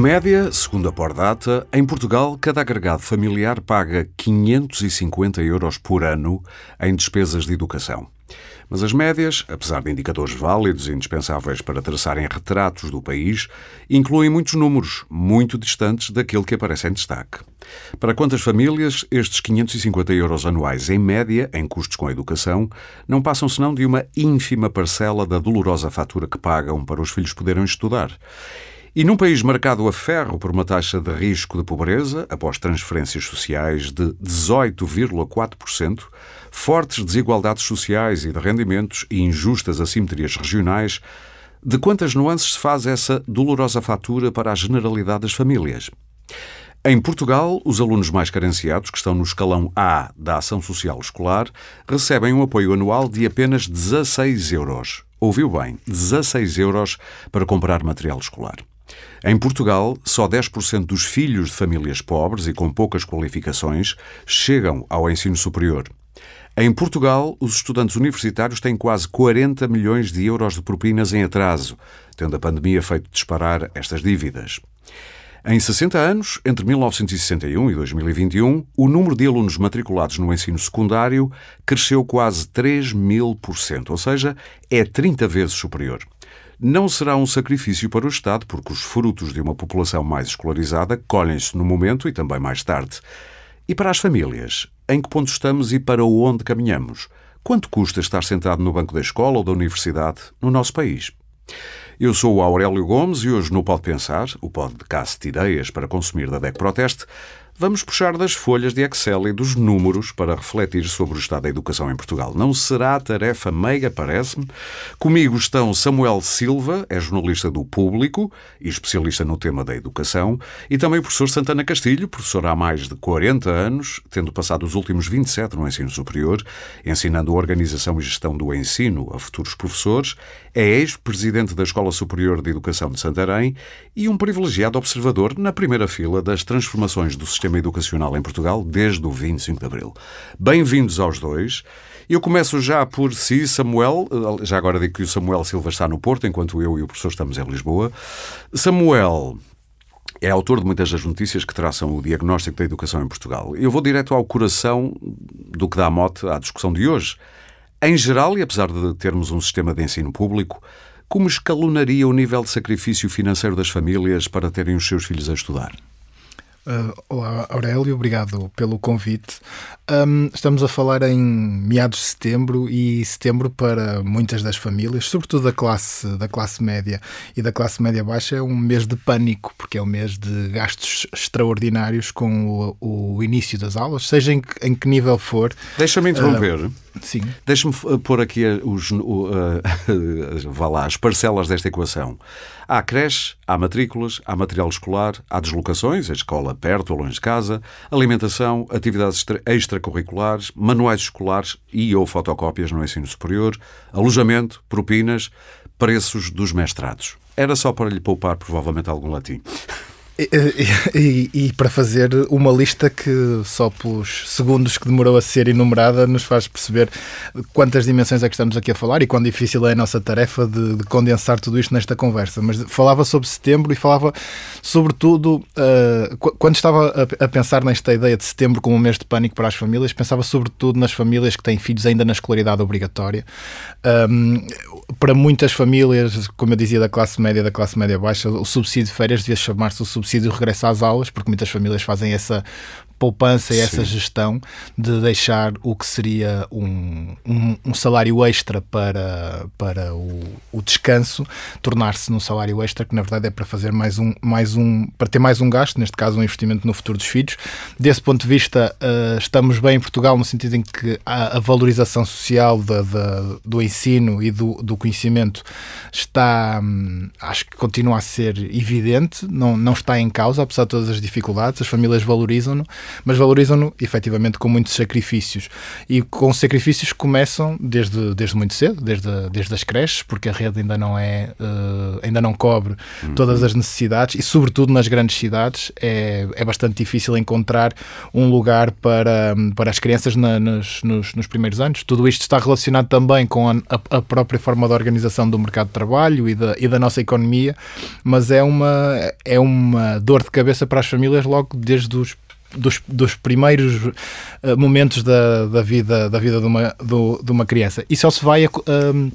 Média, segundo a Pordata, em Portugal, cada agregado familiar paga 550 euros por ano em despesas de educação. Mas as médias, apesar de indicadores válidos e indispensáveis para traçarem retratos do país, incluem muitos números, muito distantes daquele que aparece em destaque. Para quantas famílias, estes 550 euros anuais, em média, em custos com a educação, não passam senão de uma ínfima parcela da dolorosa fatura que pagam para os filhos poderem estudar. E num país marcado a ferro por uma taxa de risco de pobreza, após transferências sociais de 18,4%, fortes desigualdades sociais e de rendimentos e injustas assimetrias regionais, de quantas nuances se faz essa dolorosa fatura para a generalidade das famílias? Em Portugal, os alunos mais carenciados, que estão no escalão A da Ação Social Escolar, recebem um apoio anual de apenas 16 euros. Ouviu bem, 16 euros para comprar material escolar. Em Portugal, só 10% dos filhos de famílias pobres e com poucas qualificações chegam ao ensino superior. Em Portugal, os estudantes universitários têm quase 40 milhões de euros de propinas em atraso, tendo a pandemia feito disparar estas dívidas. Em 60 anos, entre 1961 e 2021, o número de alunos matriculados no ensino secundário cresceu quase 3 mil por cento, ou seja, é 30 vezes superior não será um sacrifício para o Estado, porque os frutos de uma população mais escolarizada colhem-se no momento e também mais tarde. E para as famílias, em que ponto estamos e para onde caminhamos? Quanto custa estar sentado no banco da escola ou da universidade no nosso país? Eu sou o Aurélio Gomes e hoje no Pode Pensar, o podcast de ideias para consumir da DEC Proteste, Vamos puxar das folhas de Excel e dos números para refletir sobre o estado da educação em Portugal. Não será tarefa meiga, parece-me. Comigo estão Samuel Silva, é jornalista do Público e especialista no tema da educação, e também o professor Santana Castilho, professor há mais de 40 anos, tendo passado os últimos 27 no ensino superior, ensinando a organização e gestão do ensino a futuros professores, é ex-presidente da Escola Superior de Educação de Santarém e um privilegiado observador na primeira fila das transformações do sistema educacional em Portugal desde o 25 de Abril. Bem-vindos aos dois. Eu começo já por si, Samuel. Já agora digo que o Samuel Silva está no Porto, enquanto eu e o professor estamos em Lisboa. Samuel é autor de muitas das notícias que traçam o diagnóstico da educação em Portugal. Eu vou direto ao coração do que dá mote à discussão de hoje. Em geral, e apesar de termos um sistema de ensino público, como escalonaria o nível de sacrifício financeiro das famílias para terem os seus filhos a estudar? Uh, olá, Aurélio, obrigado pelo convite. Um, estamos a falar em meados de setembro e setembro para muitas das famílias, sobretudo da classe, da classe média e da classe média baixa, é um mês de pânico, porque é um mês de gastos extraordinários com o, o início das aulas, seja em que, em que nível for. Deixa-me interromper. Uh, sim. Deixa-me pôr aqui os, uh, vá lá, as parcelas desta equação. Há creche, há matrículas, há material escolar, há deslocações, a escola perto ou longe de casa, alimentação, atividades extracurriculares, manuais escolares e ou fotocópias no ensino superior, alojamento, propinas, preços dos mestrados. Era só para lhe poupar provavelmente algum latim. E, e, e, para fazer uma lista que só pelos segundos que demorou a ser enumerada nos faz perceber quantas dimensões é que estamos aqui a falar e quão difícil é a nossa tarefa de, de condensar tudo isto nesta conversa. Mas falava sobre setembro e falava sobretudo uh, quando estava a, a, pensar nesta ideia de setembro como um mês de pânico para as famílias, pensava sobretudo nas famílias que têm filhos ainda na escolaridade obrigatória. Um, para muitas famílias, como eu dizia, da classe média, da classe média baixa, o subsídio de férias devia chamar-se o subsídio subsídio regresso às aulas, porque muitas famílias fazem essa poupança e Sim. essa gestão de deixar o que seria um, um, um salário extra para, para o, o descanso tornar-se num salário extra que na verdade é para fazer mais um, mais um para ter mais um gasto, neste caso um investimento no futuro dos filhos. Desse ponto de vista, uh, estamos bem em Portugal no sentido em que a, a valorização social da, da, do ensino e do, do conhecimento está, hum, acho que continua a ser evidente, não, não está em causa, apesar de todas as dificuldades, as famílias valorizam-no mas valorizam-no efetivamente com muitos sacrifícios. E com sacrifícios que começam desde, desde muito cedo, desde, desde as creches, porque a rede ainda não é uh, ainda não cobre uhum. todas as necessidades e, sobretudo nas grandes cidades, é, é bastante difícil encontrar um lugar para, para as crianças na, nos, nos, nos, primeiros anos. Tudo isto está relacionado também com a, a, própria forma de organização do mercado de trabalho e da, e da nossa economia, mas é uma, é uma dor de cabeça para as famílias logo desde os dos, dos primeiros uh, momentos da, da vida, da vida de, uma, do, de uma criança. E só se vai. Uh,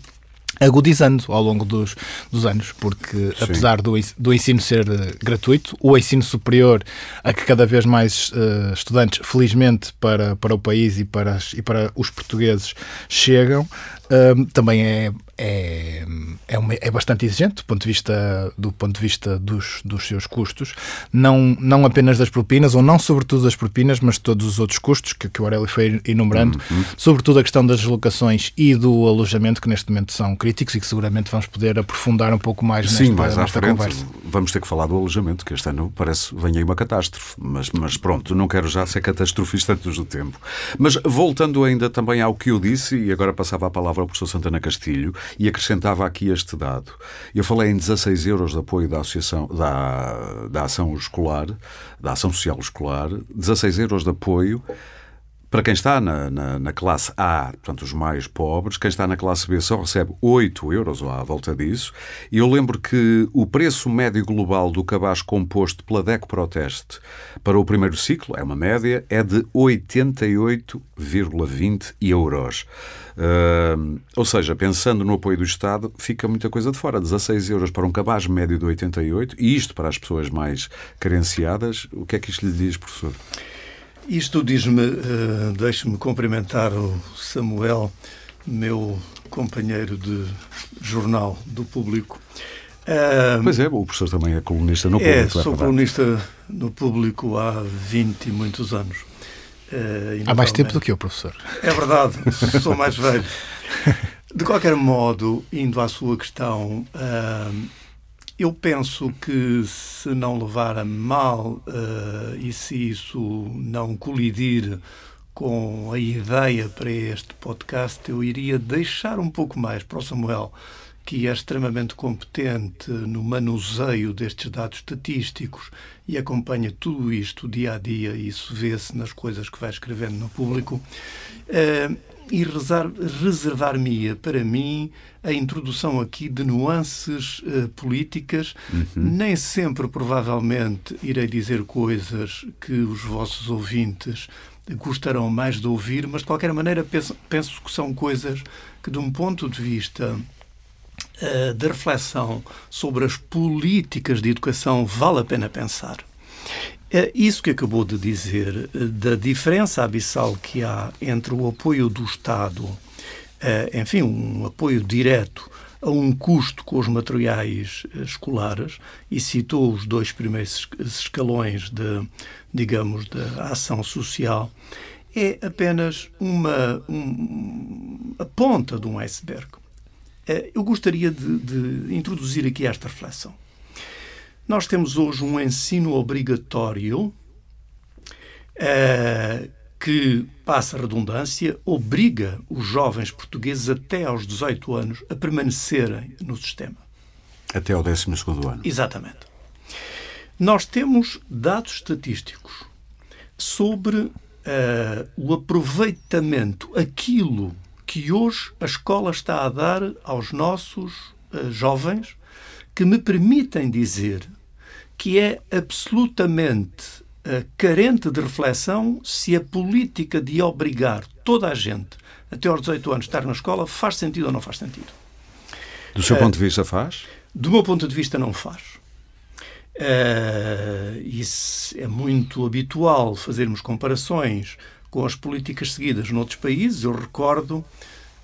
agudizando ao longo dos, dos anos, porque Sim. apesar do, do ensino ser uh, gratuito, o ensino superior a que cada vez mais uh, estudantes, felizmente para, para o país e para, as, e para os portugueses, chegam, uh, também é, é, é, uma, é, bastante exigente do ponto de vista, do ponto de vista dos, dos seus custos, não, não apenas das propinas, ou não sobretudo das propinas, mas todos os outros custos que, que o Aurélio foi enumerando, uhum. sobretudo a questão das deslocações e do alojamento, que neste momento são críticos e que seguramente vamos poder aprofundar um pouco mais Sim, nesta, mais nesta frente, conversa. Vamos ter que falar do alojamento, que este ano parece vem aí uma catástrofe, mas, mas pronto, não quero já ser catastrofista antes do tempo. Mas voltando ainda também ao que eu disse, e agora passava a palavra ao professor Santana Castilho, e acrescentava aqui este dado. Eu falei em 16 euros de apoio da associação da, da ação escolar, da ação social escolar, 16 euros de apoio para quem está na, na, na, classe A, portanto, os mais pobres, quem está na classe B só recebe 8 euros ou à volta disso. E eu lembro que o preço médio global do cabaz composto pela DEC Proteste para o primeiro ciclo, é uma média, é de 88,20 euros. Uh, ou seja, pensando no apoio do Estado, fica muita coisa de fora. 16 euros para um cabaz médio de 88, e isto para as pessoas mais carenciadas. O que é que isto lhe diz, professor? Isto diz-me, uh, deixe-me cumprimentar o Samuel, meu companheiro de jornal do público. Uh, pois é, o professor também é colunista no é, público. É, sou colunista no público há 20 e muitos anos. Uh, há mais tempo do que eu, professor. É verdade, sou mais velho. De qualquer modo, indo à sua questão, uh, eu penso que se não levar a mal uh, e se isso não colidir com a ideia para este podcast, eu iria deixar um pouco mais para o Samuel, que é extremamente competente no manuseio destes dados estatísticos e acompanha tudo isto dia a dia, e isso vê-se nas coisas que vai escrevendo no público. Uh, e reservar-me-ia para mim a introdução aqui de nuances uh, políticas. Uhum. Nem sempre, provavelmente, irei dizer coisas que os vossos ouvintes gostarão mais de ouvir, mas de qualquer maneira penso, penso que são coisas que, de um ponto de vista uh, de reflexão sobre as políticas de educação, vale a pena pensar. É isso que acabou de dizer, eh, da diferença abissal que há entre o apoio do Estado, eh, enfim, um apoio direto a um custo com os materiais eh, escolares, e citou os dois primeiros escalões de, digamos, da ação social, é apenas uma um, a ponta de um iceberg. Eu gostaria de, de introduzir aqui esta reflexão. Nós temos hoje um ensino obrigatório uh, que, passa a redundância, obriga os jovens portugueses até aos 18 anos a permanecerem no sistema. Até ao 12 ano. Exatamente. Nós temos dados estatísticos sobre uh, o aproveitamento, aquilo que hoje a escola está a dar aos nossos uh, jovens, que me permitem dizer que é absolutamente uh, carente de reflexão se a política de obrigar toda a gente até aos 18 anos a estar na escola faz sentido ou não faz sentido. Do seu uh, ponto de vista faz? Do meu ponto de vista não faz. Uh, isso é muito habitual fazermos comparações com as políticas seguidas noutros países. Eu recordo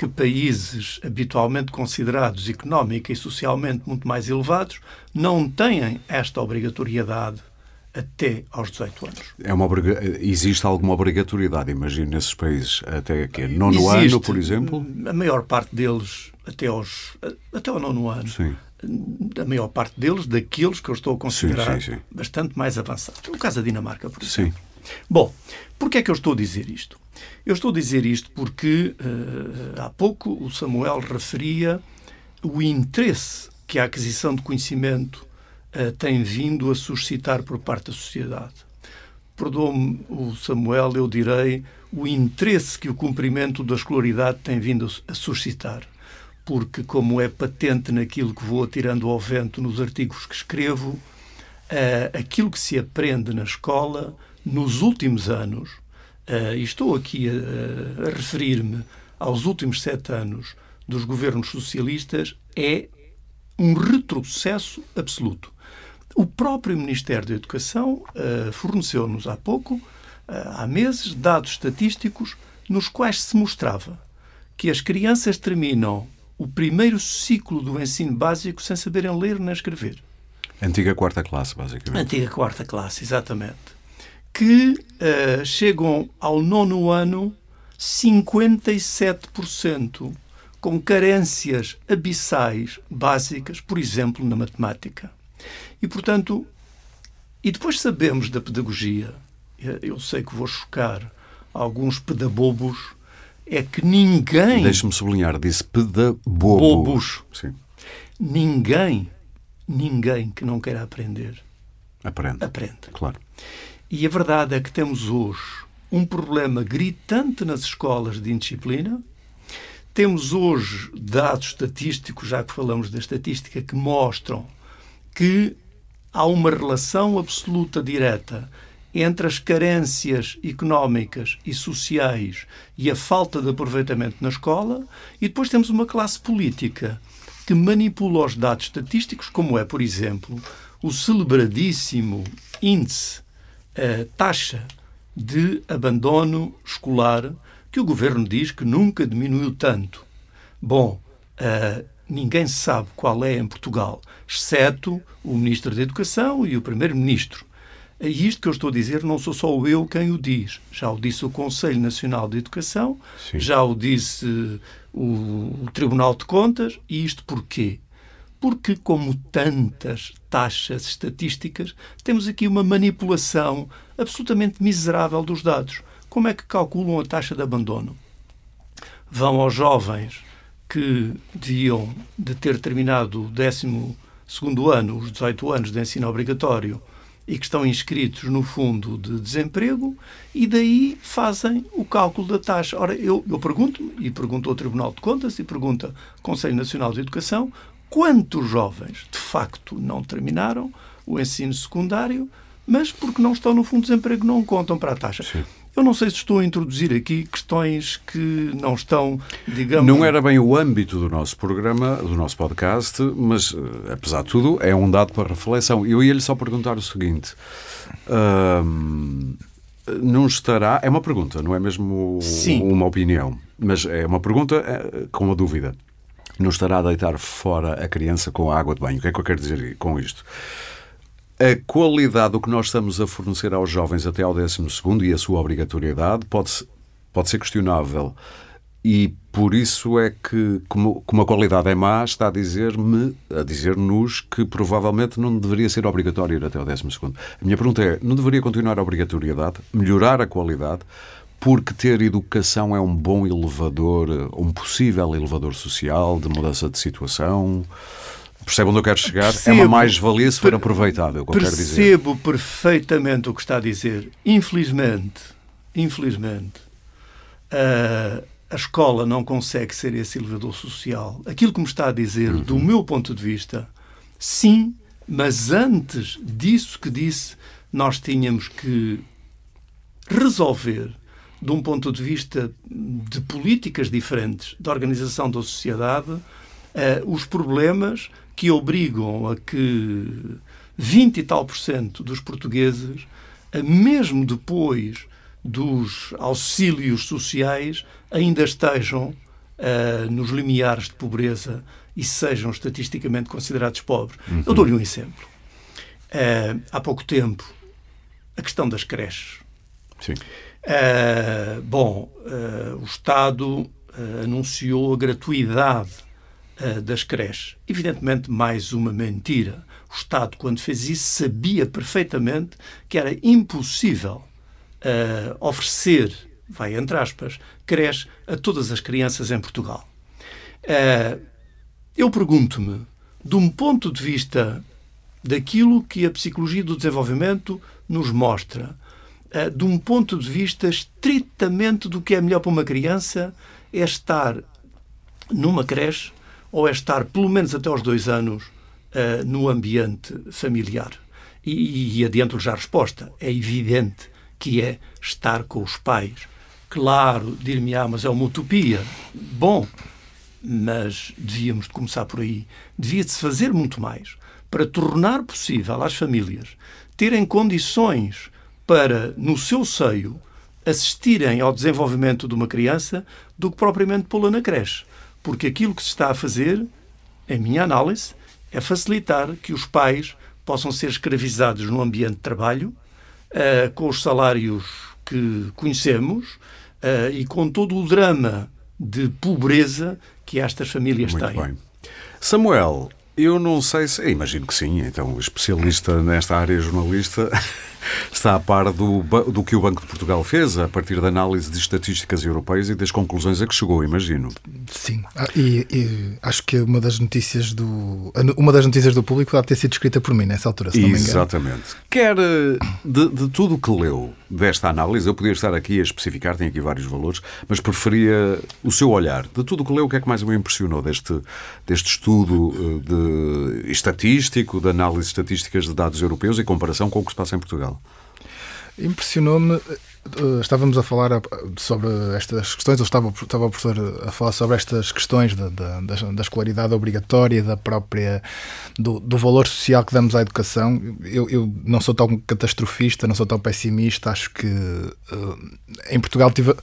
que países habitualmente considerados económica e socialmente muito mais elevados não têm esta obrigatoriedade até aos 18 anos. É uma Existe alguma obrigatoriedade, imagino, nesses países até que nono Existe, ano, por exemplo? A maior parte deles até aos até ao nono ano. Sim. A maior parte deles, daqueles que eu estou a considerar sim, sim, sim. bastante mais avançados. O caso da Dinamarca, por exemplo. Sim Bom, porquê é que eu estou a dizer isto? Eu estou a dizer isto porque uh, há pouco o Samuel referia o interesse que a aquisição de conhecimento uh, tem vindo a suscitar por parte da sociedade. Perdoa-me o Samuel, eu direi o interesse que o cumprimento da escolaridade tem vindo a suscitar. Porque, como é patente naquilo que vou atirando ao vento nos artigos que escrevo, uh, aquilo que se aprende na escola nos últimos anos Uh, e estou aqui a, a referir-me aos últimos sete anos dos governos socialistas, é um retrocesso absoluto. O próprio Ministério da Educação uh, forneceu-nos há pouco, uh, há meses, dados estatísticos nos quais se mostrava que as crianças terminam o primeiro ciclo do ensino básico sem saberem ler nem escrever. Antiga quarta classe, basicamente. Antiga quarta classe, exatamente que uh, chegam ao nono ano 57% com carências abissais básicas, por exemplo, na matemática. E, portanto, e depois sabemos da pedagogia, eu sei que vou chocar alguns pedabobos, é que ninguém. Deixe-me sublinhar, disse pedabobo. Bobos. Sim. Ninguém, ninguém que não queira aprender. Aprende. Aprende. Claro. E a verdade é que temos hoje um problema gritante nas escolas de indisciplina. Temos hoje dados estatísticos, já que falamos da estatística, que mostram que há uma relação absoluta direta entre as carências económicas e sociais e a falta de aproveitamento na escola, e depois temos uma classe política que manipula os dados estatísticos, como é, por exemplo, o celebradíssimo índice a taxa de abandono escolar que o governo diz que nunca diminuiu tanto. Bom, uh, ninguém sabe qual é em Portugal, exceto o Ministro da Educação e o Primeiro-Ministro. É isto que eu estou a dizer, não sou só eu quem o diz. Já o disse o Conselho Nacional de Educação, Sim. já o disse o, o Tribunal de Contas, e isto porquê? Porque, como tantas taxas estatísticas, temos aqui uma manipulação absolutamente miserável dos dados. Como é que calculam a taxa de abandono? Vão aos jovens que deviam de ter terminado o 12 ano, os 18 anos de ensino obrigatório, e que estão inscritos no fundo de desemprego e daí fazem o cálculo da taxa. Ora, eu, eu pergunto, e pergunto ao Tribunal de Contas e pergunto ao Conselho Nacional de Educação, quantos jovens de facto não terminaram o ensino secundário, mas porque não estão no fundo de desemprego não contam para a taxa. Sim. Eu não sei se estou a introduzir aqui questões que não estão, digamos. Não era bem o âmbito do nosso programa, do nosso podcast, mas, eh, apesar de tudo, é um dado para reflexão. Eu ia-lhe só perguntar o seguinte. não estará. É uma pergunta, não é mesmo Sim. uma opinião, mas é uma pergunta eh, com uma dúvida não estará a deitar fora a criança com a água de banho. O que é que eu quero dizer com isto? A qualidade do que nós estamos a fornecer aos jovens até ao 12 e a sua obrigatoriedade pode, pode ser questionável. E por isso é que, como, como a qualidade é má, está a dizer-me, a dizer-nos que provavelmente não deveria ser obrigatório ir até ao 12. A minha pergunta é: não deveria continuar a obrigatoriedade, melhorar a qualidade, porque ter educação é um bom elevador, um possível elevador social de mudança de situação. Percebe onde eu quero chegar? Percebo, é uma mais-valia se for aproveitado, é o que eu quero dizer. Percebo perfeitamente o que está a dizer. Infelizmente, infelizmente, a, a escola não consegue ser esse elevador social. Aquilo que me está a dizer, uhum. do meu ponto de vista, sim, mas antes disso que disse, nós tínhamos que resolver de um ponto de vista de políticas diferentes, de organização da sociedade, uh, os problemas que obrigam a que 20 e tal por cento dos portugueses, uh, mesmo depois dos auxílios sociais, ainda estejam uh, nos limiares de pobreza e sejam estatisticamente considerados pobres. Uhum. Eu dou-lhe um exemplo. há pouco tempo, a questão das creches. Sim. Uh, bom, uh, o Estado uh, anunciou a gratuidade das creches. Evidentemente, mais uma mentira. O Estado, quando fez isso, sabia perfeitamente que era impossível oferecer, vai entre aspas, creche a todas as crianças em Portugal. Eu pergunto-me, de um ponto de vista daquilo que a psicologia do desenvolvimento nos mostra, de um ponto de vista estritamente do que é melhor para uma criança, é estar numa creche ou é estar pelo menos até aos dois anos uh, no ambiente familiar. E, e adianto-lhe já a resposta. É evidente que é estar com os pais. Claro, dir-me-á, mas é uma utopia. Bom, mas devíamos de começar por aí. Devia-se fazer muito mais para tornar possível às famílias terem condições para, no seu seio, assistirem ao desenvolvimento de uma criança do que propriamente pô-la na creche. Porque aquilo que se está a fazer, em minha análise, é facilitar que os pais possam ser escravizados no ambiente de trabalho, uh, com os salários que conhecemos uh, e com todo o drama de pobreza que estas famílias Muito têm. Bem. Samuel, eu não sei se. Imagino que sim, então, especialista nesta área, jornalista, está a par do, do que o Banco de Portugal fez a partir da análise de estatísticas europeias e das conclusões a que chegou, imagino. Sim, ah, e, e acho que uma das notícias do uma das notícias do público deve ter sido escrita por mim nessa altura, se não me engano. Exatamente. Quer eh, de, de tudo o que leu desta análise, eu podia estar aqui a especificar, tem aqui vários valores, mas preferia o seu olhar. De tudo o que leu, o que é que mais o impressionou deste, deste estudo eh, de, estatístico, de análise estatísticas de dados europeus em comparação com o que se passa em Portugal? Impressionou-me. Eh, estávamos a falar sobre estas questões, ou estava, estava o professor a falar sobre estas questões da, da, da escolaridade obrigatória, da própria do, do, valor social que damos à educação. Eu, eu, não sou tão catastrofista, não sou tão pessimista. Acho que uh, em Portugal tive,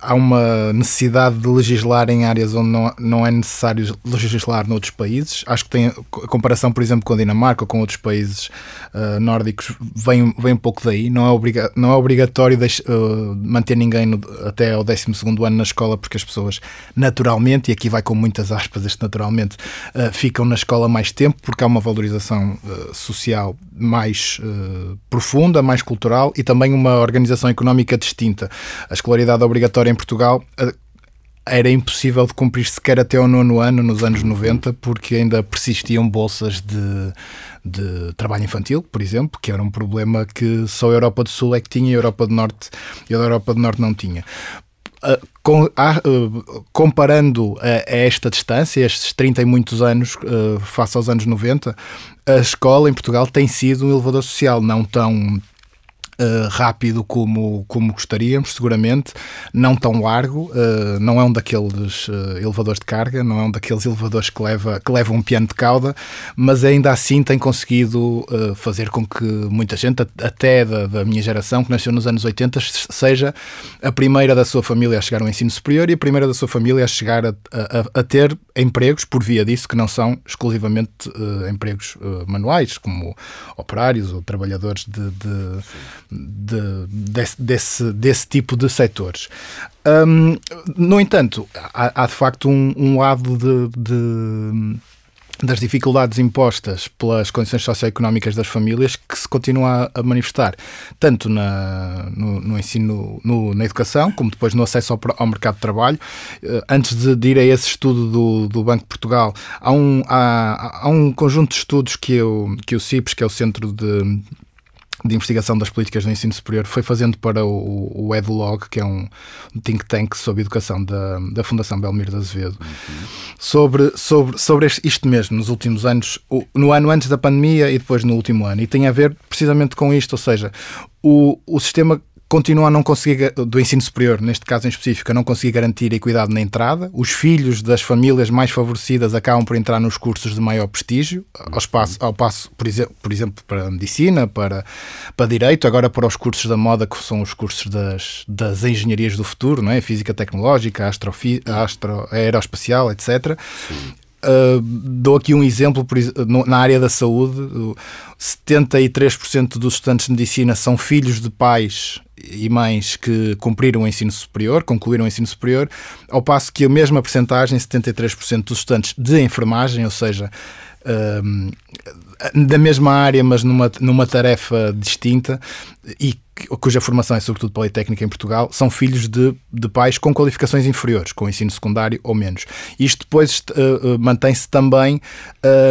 há uma necessidade de legislar em áreas onde não, não é necessário legislar noutros países. Acho que tem a comparação, por exemplo, com a Dinamarca ou com outros países uh, nórdicos, vem, vem um pouco daí. Não é, obriga não é obrigatório uh, manter ninguém no, até ao 12 ano na escola, porque as pessoas naturalmente, e aqui vai com muitas aspas este naturalmente, uh, ficam na escola mais tempo, porque há uma valorização social mais profunda, mais cultural e também uma organização económica distinta. A escolaridade obrigatória em Portugal era impossível de cumprir sequer até ao nono ano, nos anos 90, porque ainda persistiam bolsas de, de trabalho infantil, por exemplo, que era um problema que só a Europa do Sul é que tinha e a Europa do Norte, e a Europa do Norte não tinha. Uh, com, uh, comparando a, a, esta distância, estes 30 e muitos anos, uh, face aos anos 90, a escola em Portugal tem sido um elevador social, não tão uh, rápido como, como gostaríamos, seguramente, não tão largo, uh, não é um daqueles uh, elevadores de carga, não é um daqueles elevadores que, leva, que levam um piano de cauda, mas ainda assim tem conseguido fazer com que muita gente, até da, da, minha geração, que nasceu nos anos 80, seja a primeira da sua família a chegar ao ensino superior e a primeira da sua família a chegar a, a, a ter empregos por via disso, que não são exclusivamente empregos manuais, como operários ou trabalhadores de, de de, desse, desse, desse tipo de setores. Um, no entanto, há, há, de facto um, um lado de, de das dificuldades impostas pelas condições socioeconómicas das famílias que se continua a manifestar, tanto na, no, no ensino, no, na educação, como depois no acesso ao, ao, mercado de trabalho. Eh, antes de, de ir a esse estudo do, do Banco de Portugal, há um, há, há um conjunto de estudos que, eu, que o CIPS, que é o Centro de de investigação das políticas do ensino superior foi fazendo para o, o que é um think tank sobre educação da, da Fundação Belmiro de Azevedo, uhum. sobre, sobre, sobre isto mesmo, nos últimos anos, no ano antes da pandemia e depois no último ano. E tem a ver precisamente com isto, ou seja, o, o sistema continua a não conseguir, do ensino superior, neste caso em específico, a não conseguir garantir equidade na entrada. Os filhos das famílias mais favorecidas acabam por entrar nos cursos de maior prestígio, ao, espaço, ao passo, por exemplo, por exemplo, para medicina, para, para direito, agora para os cursos da moda, que são os cursos das, das engenharias do futuro, não é? Física tecnológica, astrofi, astro, aeroespacial, etc. Uh, dou aqui um exemplo por, no, na área da saúde: 73% dos estudantes de medicina são filhos de pais e mães que cumpriram o ensino superior, concluíram o ensino superior, ao passo que a mesma percentagem, 73% dos estudantes de enfermagem, ou seja, da mesma área, mas numa, numa tarefa distinta e cuja formação é sobretudo politécnica em Portugal, são filhos de, de pais com qualificações inferiores, com ensino secundário ou menos. Isto depois uh, mantém-se também.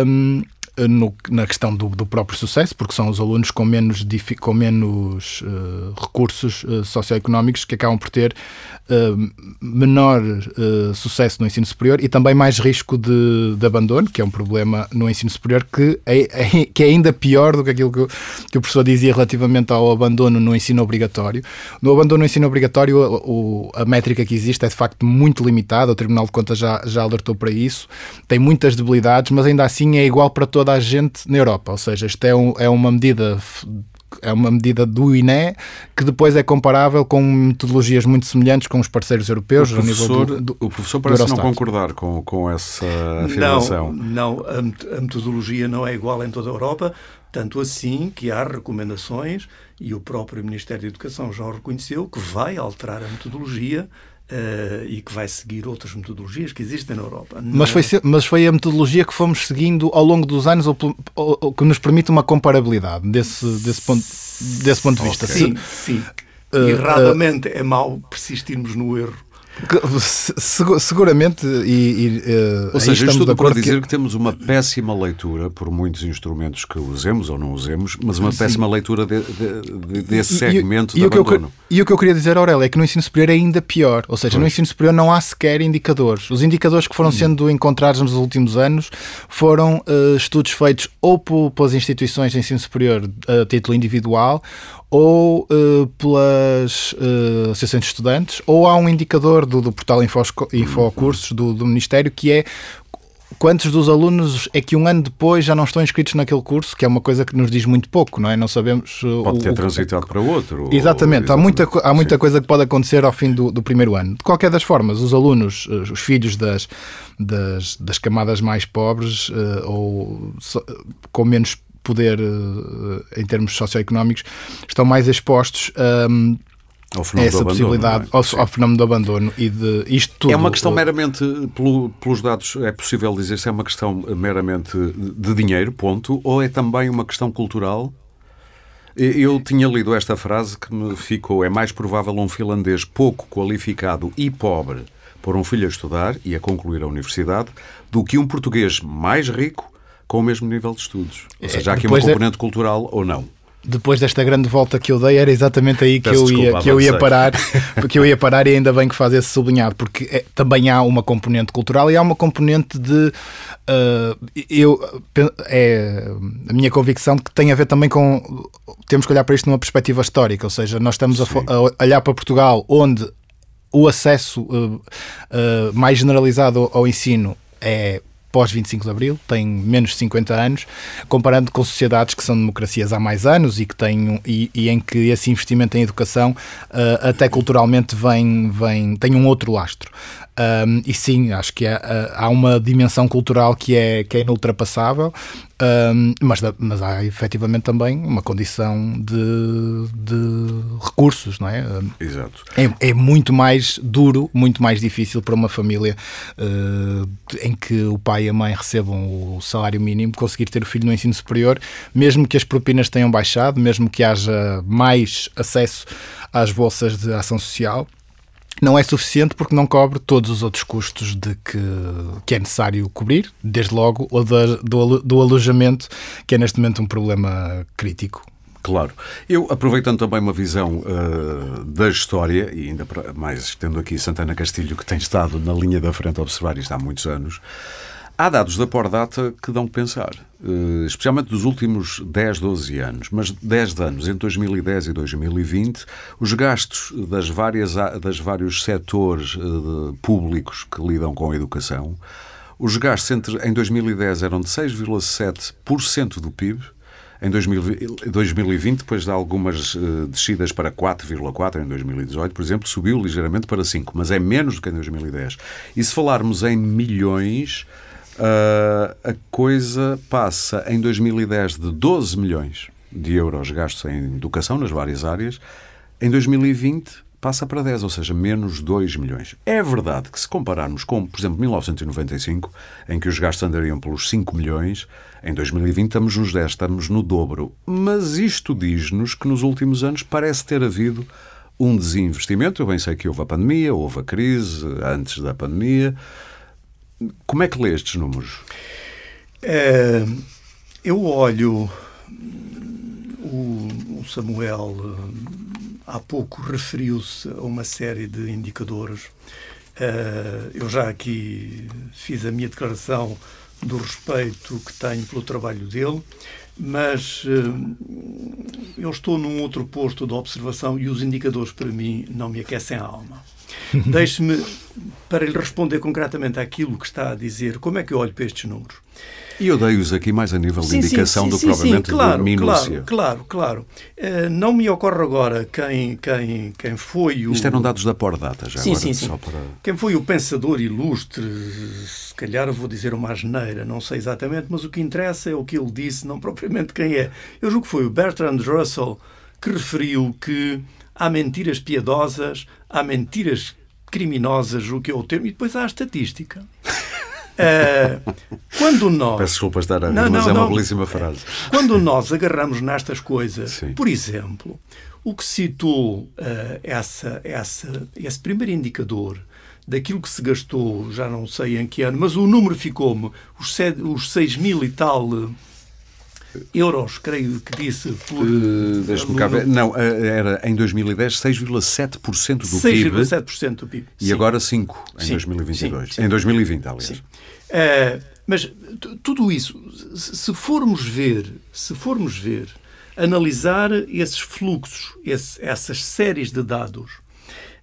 Um, no, na questão do, do, próprio sucesso, porque são os alunos com menos, com menos uh, recursos uh, socioeconómicos que acabam por ter uh, menor sucesso no ensino superior e também mais risco de, de, abandono, que é um problema no ensino superior que é, é, que é ainda pior do que aquilo que, que, o professor dizia relativamente ao abandono no ensino obrigatório. No abandono no ensino obrigatório, o, a métrica que existe é de facto muito limitada, o Tribunal de Contas já, já alertou para isso, tem muitas debilidades, mas ainda assim é igual para toda toda a gente na Europa. Ou seja, isto é, um, é uma medida é uma medida do INE que depois é comparável com metodologias muito semelhantes com os parceiros europeus o professor, do, do, o professor parece não concordar com, com essa afirmação. Não, não a, a metodologia não é igual em toda a Europa, tanto assim que há recomendações e o próprio Ministério da Educação já reconheceu que vai alterar a metodologia Uh, e que vai seguir outras metodologias que existem na Europa. Mas foi, mas foi a metodologia que fomos seguindo ao longo dos anos ou, ou, ou que nos permite uma comparabilidade desse, desse, ponto, desse ponto de vista. Sim, sim. Uh, Erradamente uh, é mau persistirmos no erro Seguramente, e, e uh, ou seja, isto tudo para dizer que... que... temos uma péssima leitura por muitos instrumentos que usemos ou não usemos, mas uma péssima Sim. leitura de, de, de, desse segmento e, e, de e abandono. Eu, e o que eu queria dizer, Aurélio, é que no ensino superior é ainda pior. Ou seja, pois. no ensino superior não há sequer indicadores. Os indicadores que foram hum. sendo encontrados nos últimos anos foram uh, estudos feitos ou pelas instituições de ensino superior a título individual ou uh, pelas uh, associações de estudantes, ou há um indicador do, do portal Infocursos do, do Ministério que é quantos dos alunos é que um ano depois já não estão inscritos naquele curso, que é uma coisa que nos diz muito pouco, não é? Não sabemos. Pode ter o, transitado para outro. Exatamente, ou... há muita, há muita coisa que pode acontecer ao fim do, do, primeiro ano. De qualquer das formas, os alunos, os filhos das, das, das camadas mais pobres ou com menos poder eh, em termos socioeconómicos estão mais expostos um, ao fenómeno essa possibilidade é? ao, ao, fenómeno do abandono e de isto tudo. É uma questão meramente, pelo, pelos dados, é possível dizer se é uma questão meramente de dinheiro, ponto, ou é também uma questão cultural? Eu tinha lido esta frase que me ficou: é mais provável um finlandês pouco qualificado e pobre pôr um filho a estudar e a concluir a universidade do que um português mais rico com o mesmo nível de estudos. Ou é, seja, há aqui uma componente de... cultural ou não? Depois desta grande volta que eu dei, era exatamente aí que, eu, desculpa, ia, que eu ia parar, porque eu ia parar e ainda bem que faz esse sublinhado, porque é, também há uma componente cultural e há uma componente de uh, eu é a minha convicção que tem a ver também com temos que olhar para isto numa perspectiva histórica, ou seja, nós estamos a, a, olhar para Portugal onde o acesso uh, uh, mais generalizado ao ensino é pós 25 de Abril, tem menos de 50 anos, comparando com sociedades que são democracias há mais anos e que têm e, e em que esse investimento em educação uh, até culturalmente vem, vem tem um outro lastro. Um, e sim, acho que há, há, uma dimensão cultural que é, que é inultrapassável, um, mas, mas há efetivamente também uma condição de, de recursos, não é? Exato. É, é, muito mais duro, muito mais difícil para uma família uh, em que o pai e a mãe recebam o salário mínimo conseguir ter o filho no ensino superior, mesmo que as propinas tenham baixado, mesmo que haja mais acesso às bolsas de ação social não é suficiente porque não cobre todos os outros custos de que, que é necessário cobrir, desde logo o do, do alojamento, que é neste momento um problema crítico. Claro. Eu, aproveitando também uma visão uh, da história, e ainda mais tendo aqui Santana Castilho, que tem estado na linha da frente a observar isto há muitos anos, Há dados da Pordata que dão que pensar, eh, especialmente dos últimos 10, 12 anos, mas 10 anos, entre 2010 e 2020, os gastos das várias, das vários setores eh, públicos que lidam com a educação, os gastos entre, em 2010 eram de 6,7% do PIB, em 2020, depois de algumas uh, descidas para 4,4 em 2018, por exemplo, subiu ligeiramente para 5, mas é menos do que em 2010. E se falarmos em milhões, Uh, a coisa passa em 2010 de 12 milhões de euros gastos em educação nas várias áreas, em 2020 passa para 10, ou seja, menos 2 milhões. É verdade que se compararmos com, por exemplo, 1995, em que os gastos andariam pelos 5 milhões, em 2020 estamos nos 10, estamos no dobro. Mas isto diz-nos que nos últimos anos parece ter havido um desinvestimento. Eu bem sei que houve a pandemia, houve a crise antes da pandemia. Como é que lê estes números? É, eu olho o, o Samuel há pouco referiu-se a uma série de indicadores. Eu já aqui fiz a minha declaração do respeito que tenho pelo trabalho dele, mas eu estou num outro posto de observação e os indicadores para mim não me aquecem a alma. Deixe-me, para lhe responder concretamente àquilo que está a dizer, como é que eu olho para estes números? E eu dei-os aqui mais a nível sim, de indicação sim, sim, do que provavelmente claro, de minúcia. Claro, claro, claro. Uh, não me ocorre agora quem, quem, quem foi o... Isto eram dados da Pordata já sim, agora, sim, sim. Para... Quem foi o pensador ilustre, se calhar vou dizer uma asneira, não sei exatamente, mas o que interessa é o que ele disse, não propriamente quem é. Eu julgo que foi o Bertrand Russell que referiu que há mentiras piedosas, há mentiras criminosas, o que é o termo, e depois há a estatística. Uh, quando nós. Peço desculpa estar a não, mas não, é uma não. belíssima frase. Quando nós agarramos nestas coisas, Sim. por exemplo, o que citou uh, essa, essa, esse primeiro indicador daquilo que se gastou, já não sei em que ano, mas o número ficou-me, os 6 mil e tal euros, creio que disse. Por, uh, Deixa-me cá ver. Não, era em 2010 6,7% do 6, PIB. 6,7% do PIB. E sim. agora 5% em sim, 2022. Sim, em 2020, aliás. Uh, mas tudo isso, se formos ver, se formos ver, analisar esses fluxos, esse, essas séries de dados,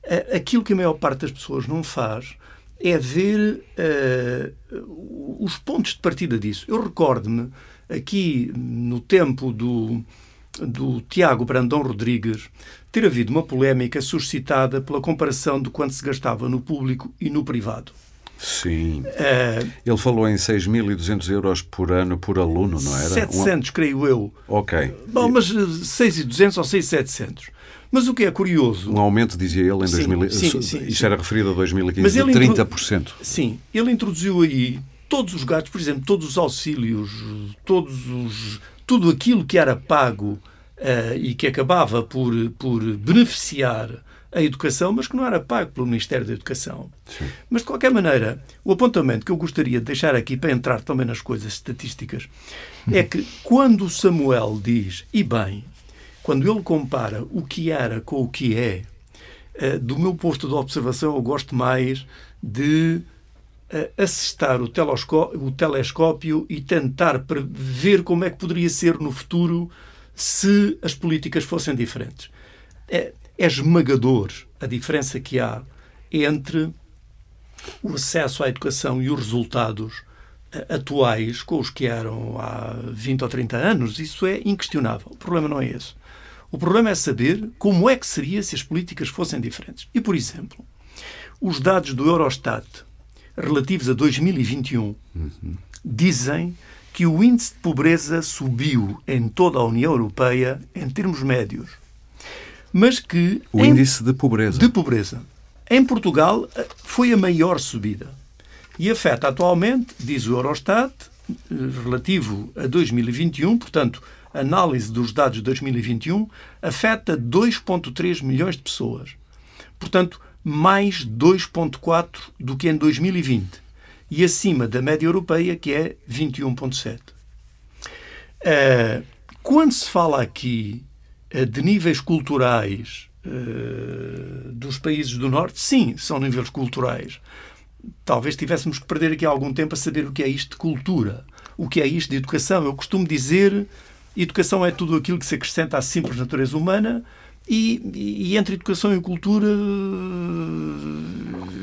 uh, aquilo que a maior parte das pessoas não faz é ver uh, os pontos de partida disso. Eu recordo-me aqui no tempo do, do Tiago Brandão Rodrigues ter havido uma polémica suscitada pela comparação de quanto se gastava no público e no privado. Sim. Uh, Ele falou em 6.200 euros por ano por aluno, não era? 700, um... creio eu. Ok. Bom, mas 6.200 ou 6.700. Mas o que é curioso... Um aumento, dizia ele, em sim, 2000... Sim, sim, Isto sim. era referido a 2015, mas ele de 30%. Sim. Ele introduziu aí todos os gastos, por exemplo, todos os auxílios, todos os, tudo aquilo que era pago uh, e que acabava por, por beneficiar a educação, mas que não era pago pelo Ministério da Educação. Sim. Mas, de qualquer maneira, o apontamento que eu gostaria de deixar aqui para entrar também nas coisas estatísticas é que quando o Samuel diz, e bem, quando ele compara o que era com o que é, uh, do meu posto de observação, eu gosto mais de assestar o o telescópio e tentar ver como é que poderia ser no futuro se as políticas fossem diferentes. É, é esmagador a diferença que há entre o acesso à educação e os resultados eh, atuais com os que eram há 20 ou 30 anos. Isso é inquestionável. O problema não é esse. O problema é saber como é que seria se as políticas fossem diferentes. E, por exemplo, os dados do Eurostat relativos a 2021 uhum. dizem que o índice de pobreza subiu em toda a União Europeia em termos médios. Mas que. O em, índice de pobreza. De pobreza. Em Portugal foi a maior subida. E afeta atualmente, diz o Eurostat, relativo a 2021, portanto, análise dos dados de 2021, afeta 2,3 milhões de pessoas. Portanto, mais 2,4 do que em 2020 e acima da média europeia, que é 21,7. Uh, quando se fala aqui uh, de níveis culturais uh, dos países do Norte, sim, são níveis culturais. Talvez tivéssemos que perder aqui algum tempo a saber o que é isto de cultura, o que é isto de educação. Eu costumo dizer educação é tudo aquilo que se acrescenta à simples natureza humana e, e, entre educação e cultura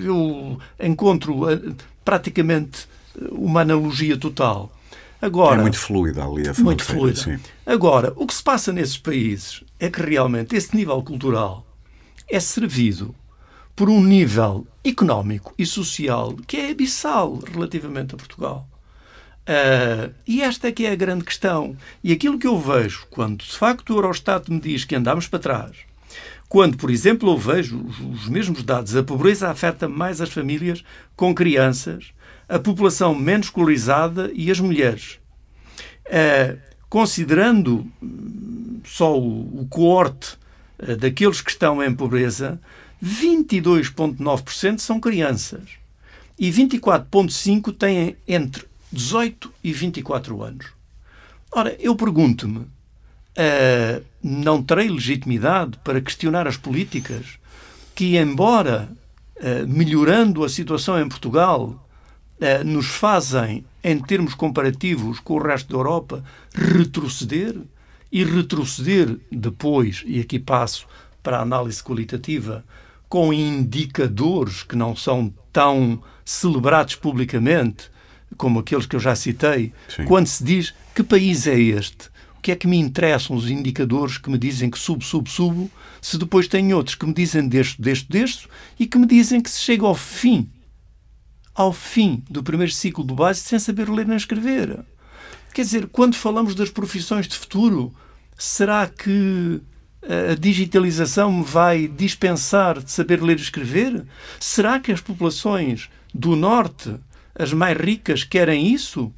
eu encontro eh, praticamente uma analogia total. Agora, é muito fluida ali a Muito fluida. Sim. Agora, o que se passa nesses países é que realmente esse nível cultural é servido por um nível económico e social que é abissal relativamente a Portugal. Uh, e esta é que é a grande questão. E aquilo que eu vejo, quando de facto o Eurostat me diz que andamos para trás, Quando, por exemplo, eu vejo os mesmos dados, a pobreza afeta mais as famílias com crianças, a população menos escolarizada e as mulheres. Uh, considerando hum, só o, o coorte uh, daqueles que estão em pobreza, 22,9% são crianças e 24,5% têm entre 18 e 24 anos. Ora, eu pergunto-me, uh, não terei legitimidade para questionar as políticas que, embora uh, melhorando a situação em Portugal, uh, nos fazem, em termos comparativos com o resto da Europa, retroceder? E retroceder depois, e aqui passo para a análise qualitativa, com indicadores que não são tão celebrados publicamente, como aqueles que eu já citei, Sim. quando se diz que país é este? O que é que me interessam os indicadores que me dizem que subo, subo, subo, se depois tem outros que me dizem deste, deste, deste e que me dizem que se chega ao fim, ao fim do primeiro ciclo do base sem saber ler nem escrever. Quer dizer, quando falamos das profissões de futuro, será que a digitalização me vai dispensar de saber ler e escrever? Será que as populações do Norte as mais ricas querem isso?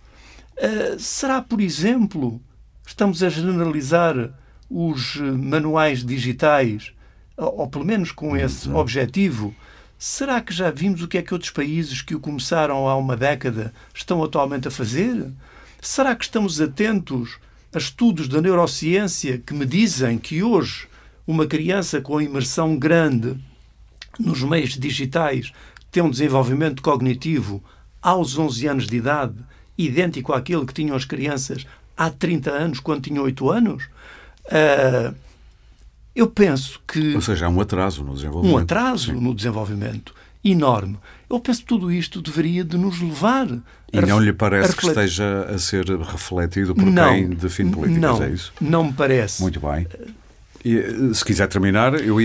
Uh, será, por exemplo, estamos a generalizar os manuais digitais, ou, ou pelo menos com esse Não. objetivo? Será que já vimos o que é que outros países que o começaram há uma década estão atualmente a fazer? Será que estamos atentos a estudos da neurociência que me dizem que hoje uma criança com imersão grande nos meios digitais tem um desenvolvimento cognitivo aos 11 anos de idade, idêntico àquele que tinham as crianças há 30 anos, quando tinham 8 anos, uh, eu penso que. Ou seja, há um atraso no desenvolvimento. Um atraso Sim. no desenvolvimento enorme. Eu penso que tudo isto deveria de nos levar. E não lhe parece que esteja a ser refletido por não, quem define políticas, não, é isso? Não me parece. Muito bem. E, eh, se quiser terminar, eu,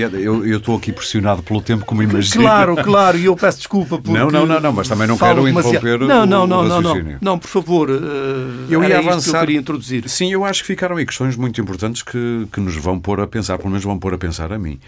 estou aqui pressionado pelo tempo, como imagino. Claro, claro, e eu peço desculpa porque Não, não, não, não mas também não quero interromper não, não, não, o não, não, não, por favor, uh, eu ia avançar. Que eu queria introduzir. Sim, eu acho que ficaram aí questões muito importantes que, que nos vão pôr a pensar, pelo menos vão pôr a pensar a mim.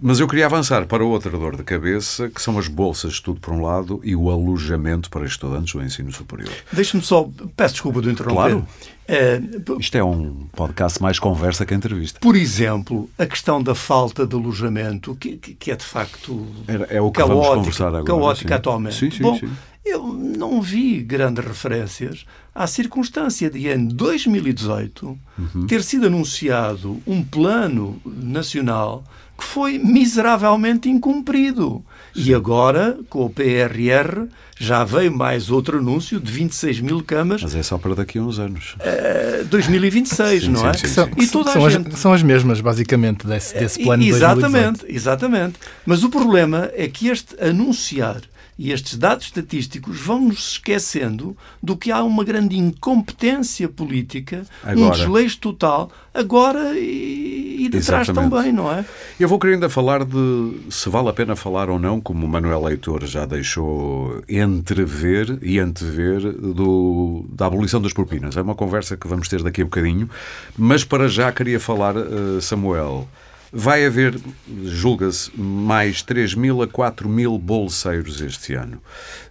Mas eu queria avançar para outra dor de cabeça, que são as bolsas de estudo por um lado e o alojamento para estudantes do ensino superior. Deixe-me só, peço desculpa de interromper. Claro. É, Isto é um podcast mais conversa que entrevista. Por exemplo, a questão da falta de alojamento, que, que é de facto é, é o que caótica, agora. caótica sim. atualmente. Sim, sim, Bom, sim. eu não vi grandes referências à circunstância de, em 2018, uhum. ter sido anunciado um plano nacional que foi miseravelmente incumprido. Sim. E agora, com o PRR, já veio mais outro anúncio de 26 mil camas. Mas é só para daqui a uns anos. Uh, 2026, sim, não é? Sim, sim, e toda são, gente... as, são as mesmas, basicamente, desse, desse plano Exatamente, exatamente. Mas o problema é que este anunciar e estes dados estatísticos vão-nos esquecendo do que há uma grande incompetência política, agora. um desleixo total, agora e, e de trás também, não é? Eu vou querer ainda falar de se vale a pena falar ou não, como o Manuel Leitor já deixou entrever e antever do, da abolição das propinas. É uma conversa que vamos ter daqui a bocadinho, mas para já queria falar, eh, Samuel, Vai haver, julga-se, mais 3 mil a 4 mil bolseiros este ano.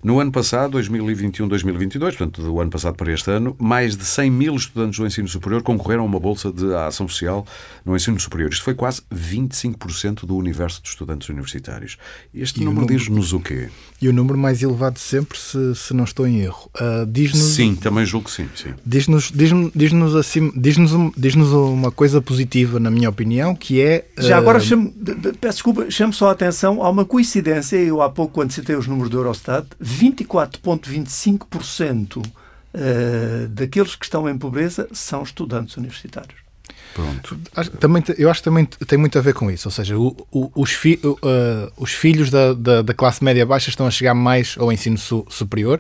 No ano passado, 2021-2022, portanto, do ano passado para este ano, mais de 100 mil estudantes do ensino superior concorreram a uma bolsa de ação social no ensino superior. Isto foi quase 25% do universo de estudantes universitários. Este número, número diz-nos o quê? E o número mais elevado sempre, se, se não estou em erro. Uh, diz-nos... Sim, também julgo que sim. sim. Diz-nos diz diz assim, diz diz uma coisa positiva, na minha opinião, que é já agora, chamo, peço desculpa, chamo só a atenção a uma coincidência. Eu, há pouco, quando citei os números do Eurostat, 24,25% uh, daqueles que estão em pobreza são estudantes universitários. Pronto. Também, eu acho que também tem muito a ver com isso. Ou seja, o, o, os, fi, uh, os, filhos da, da, da, classe média baixa estão a chegar mais ao ensino su, superior,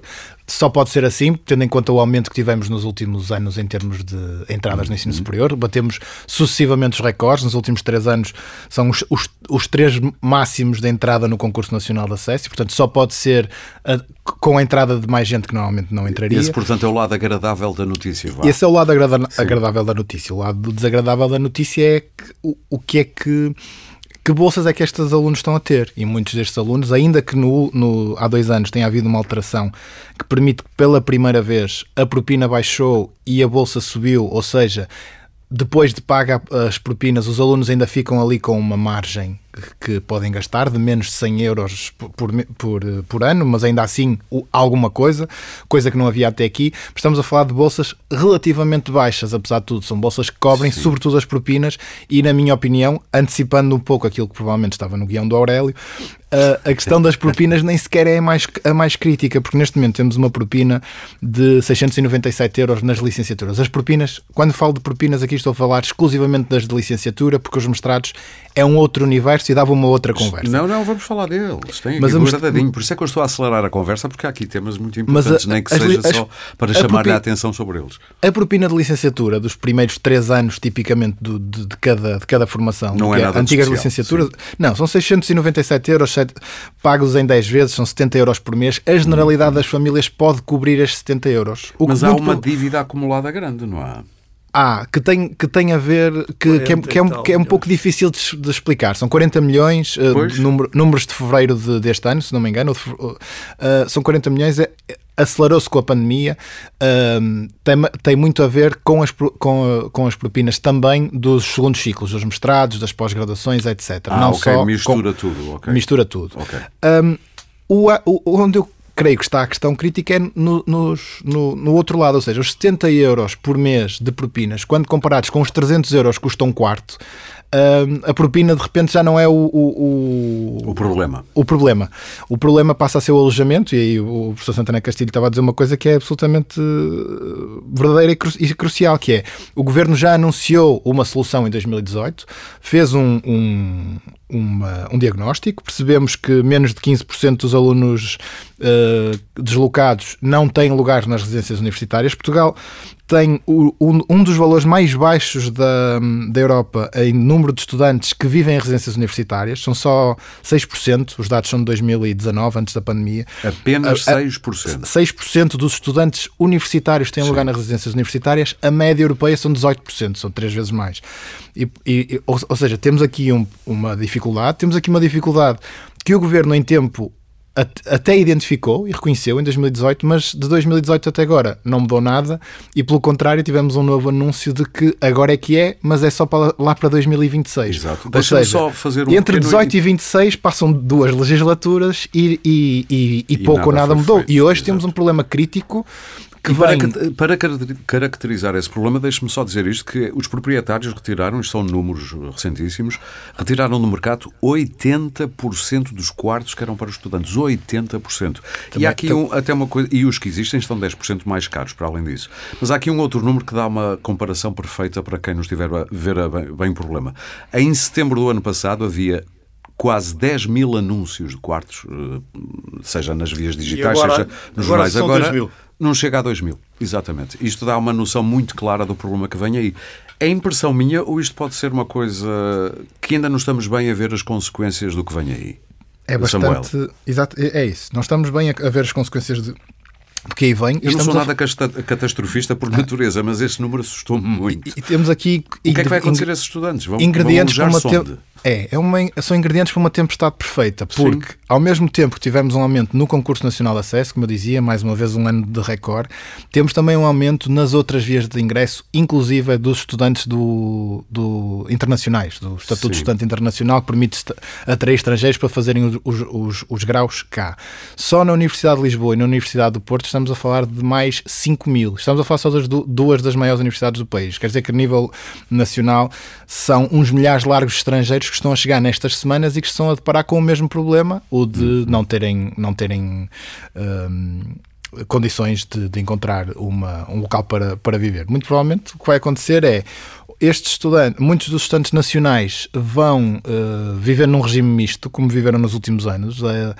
só pode ser assim, tendo em conta o aumento que tivemos nos últimos anos em termos de entradas no ensino uhum. superior. Batemos sucessivamente os recordes. Nos últimos três anos são os, os, os três máximos de entrada no concurso nacional de acesso. E, portanto, só pode ser a, com a entrada de mais gente que normalmente não entraria. Esse, portanto, é o lado agradável da notícia. Vá. Esse é o lado agrada, agradável da notícia. O lado desagradável da notícia é que, o, o que é que que bolsas é que estes alunos estão a ter. E muitos destes alunos, ainda que no, no, há dois anos tenha havido uma alteração que permite que pela primeira vez a propina baixou e a bolsa subiu, ou seja, depois de pagar as propinas, os alunos ainda ficam ali com uma margem que podem gastar de menos de 100 euros por, por, por, ano, mas ainda assim alguma coisa, coisa que não havia até aqui. Estamos a falar de bolsas relativamente baixas, apesar de tudo. São bolsas que cobrem Sim. sobretudo as propinas e, na minha opinião, antecipando um pouco aquilo que provavelmente estava no guião do Aurélio, a questão das propinas nem sequer é a mais, a mais crítica, porque neste momento temos uma propina de 697 euros nas licenciaturas. As propinas, quando falo de propinas, aqui estou a falar exclusivamente das de licenciatura, porque os mestrados é um outro universo e dava uma outra conversa. Não, não, vamos falar deles. Tem mas vamos... guardadinho. Por isso é que eu estou a acelerar a conversa, porque há aqui temas muito importantes, a, nem que seja as, só para chamar a, atenção sobre eles. A propina de licenciatura dos primeiros três anos, tipicamente, do, de, de, cada, de cada formação, não é, é nada antigas licenciaturas, sim. não, são 697 euros, 7, pagos em 10 vezes, são 70 euros por mês. A generalidade hum. das famílias pode cobrir estes 70 euros. mas há uma dívida acumulada grande, não há? Ah, que tem, que tem a ver, que, que, é, que, é, um, que é um pouco difícil de, de, explicar. São 40 milhões, uh, número, números de fevereiro de, deste ano, se não me engano, uh, são 40 milhões, é, acelerou-se com a pandemia, uh, tem, tem muito a ver com as, com, com as propinas também dos segundos ciclos, dos mestrados, das pós-graduações, etc. Ah, não ok, só mistura com, tudo. Okay. Mistura tudo. Okay. Um, o, o, onde eu creio que está a questão crítica é no, no, no, outro lado, ou seja, os 70 euros por mês de propinas, quando comparados com os 300 euros que custam um quarto, a propina de repente já não é o, o, o, o, problema. O problema. O problema passa a ser o alojamento, e aí o professor Santana Castilho estava a dizer uma coisa que é absolutamente eh, verdadeira e crucial, que é o governo já anunciou uma solução em 2018, fez um, um, uma, um diagnóstico, percebemos que menos de 15% dos alunos uh, deslocados não têm lugar nas residências universitárias. Portugal tem o, um dos valores mais baixos da, da Europa em número de estudantes que vivem em residências universitárias. São só 6%, os dados são de 2019, antes da pandemia. Apenas 6%. 6% dos estudantes universitários têm Sim. lugar nas residências universitárias. A média europeia são 18%, são três vezes mais. E, e, ou, ou seja, temos aqui um, uma dificuldade, temos aqui uma dificuldade que o governo em tempo até identificou e reconheceu em 2018, mas de 2018 até agora não mudou nada e, pelo contrário, tivemos um novo anúncio de que agora é que é, mas é só para, lá para 2026. Exato. Deixa-me só fazer um Entre 18 e 26 passam duas legislaturas e, e, e, e pouco ou nada mudou. Feito. E hoje Exato. temos um problema crítico que para, para, caracterizar esse problema, deixe-me só dizer isto: que os proprietários retiraram, isto são números recentíssimos, retiraram do mercado 80% dos quartos que eram para os estudantes. 80%. Também, e há aqui um, até uma coisa, e os que existem estão 10% mais caros, para além disso. Mas há aqui um outro número que dá uma comparação perfeita para quem nos estiver a ver bem, bem o problema. Em setembro do ano passado havia quase 10 mil anúncios de quartos, eh, seja nas vias digitais, agora, seja nos agora jornais. Agora, não chega a 2 mil, exatamente. Isto dá uma noção muito clara do problema que vem aí. É impressão minha ou isto pode ser uma coisa que ainda não estamos bem a ver as consequências do que vem aí? É bastante. Samuel. Exato, é, é isso. Nós estamos bem a ver as consequências de, porque aí vem. Eu não sou nada a... catastrofista por natureza, mas esse número assustou-me muito. E, e, temos aqui. O que é que vai acontecer a esses estudantes? Vão, ingredientes vão para uma, é, é uma, são ingredientes para uma tempestade perfeita, porque Sim. ao mesmo tempo que tivemos um aumento no concurso nacional de acesso, como eu dizia, mais uma vez um ano de recorde, temos também um aumento nas outras vias de ingresso, inclusive dos estudantes do, do internacionais, do Estatuto Sim. de Estudante Internacional, que permite atrair estrangeiros para fazerem os, os, os, graus cá. Só na Universidade de Lisboa e na Universidade do Porto estamos a falar de mais 5 mil. Estamos a falar só das duas das maiores universidades do país. Quer dizer que a nível nacional são uns milhares largos de estrangeiros que estão a chegar nestas semanas e que estão a deparar com o mesmo problema, o de uhum. não terem, não terem um, condições de, de, encontrar uma, um local para, para viver. Muito provavelmente o que vai acontecer é estes estudantes, muitos dos estudantes nacionais vão uh, viver num regime misto, como viveram nos últimos anos, a,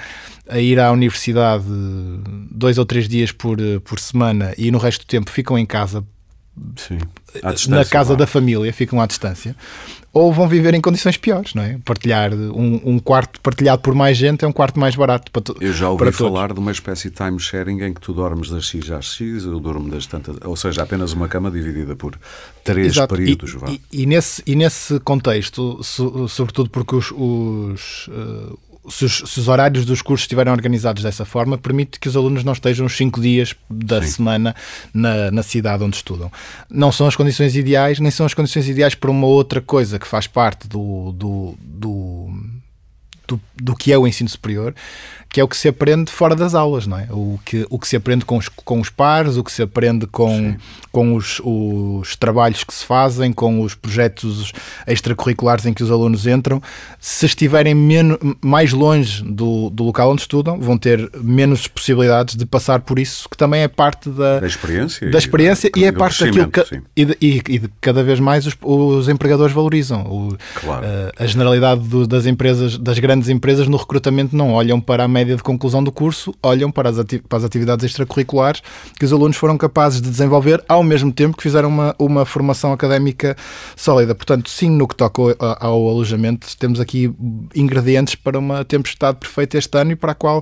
a, ir à universidade dois ou três dias por, por semana e no resto do tempo ficam em casa Sim. na casa da família, ficam à distância, ou vão viver em condições piores, não é? Partilhar um, um quarto partilhado por mais gente é um quarto mais barato para Eu já ouvi falar todos. de uma espécie de time sharing em que tu dormes das X às X, eu durmo das tantas, ou seja, apenas uma cama dividida por três Exato. períodos. E, e, e, nesse, e nesse contexto, sobretudo porque os, os uh, se os, se os, horários dos cursos estiverem organizados dessa forma, permite que os alunos não estejam os cinco dias da Sim. semana na, na cidade onde estudam. Não são as condições ideais, nem são as condições ideais para uma outra coisa que faz parte do, do, do, do, do que é o ensino superior, que é o que se aprende fora das aulas, não é? O que, o que se aprende com os, com os pares, o que se aprende com, com os, os trabalhos que se fazem, com os projetos extracurriculares em que os alunos entram. Se estiverem menos, mais longe do, do local onde estudam, vão ter menos possibilidades de passar por isso, que também é parte da, da experiência, da experiência e, e é parte daquilo que e, e, e, cada vez mais os, os empregadores valorizam. O, claro. a, a generalidade do, das empresas, das grandes empresas no recrutamento não olham para a média de conclusão do curso olham para as, para as atividades extracurriculares que os alunos foram capazes de desenvolver ao mesmo tempo que fizeram uma, uma formação académica sólida. Portanto, sim, no que toca ao, ao alojamento, temos aqui ingredientes para uma tempestade perfeita este ano e para a qual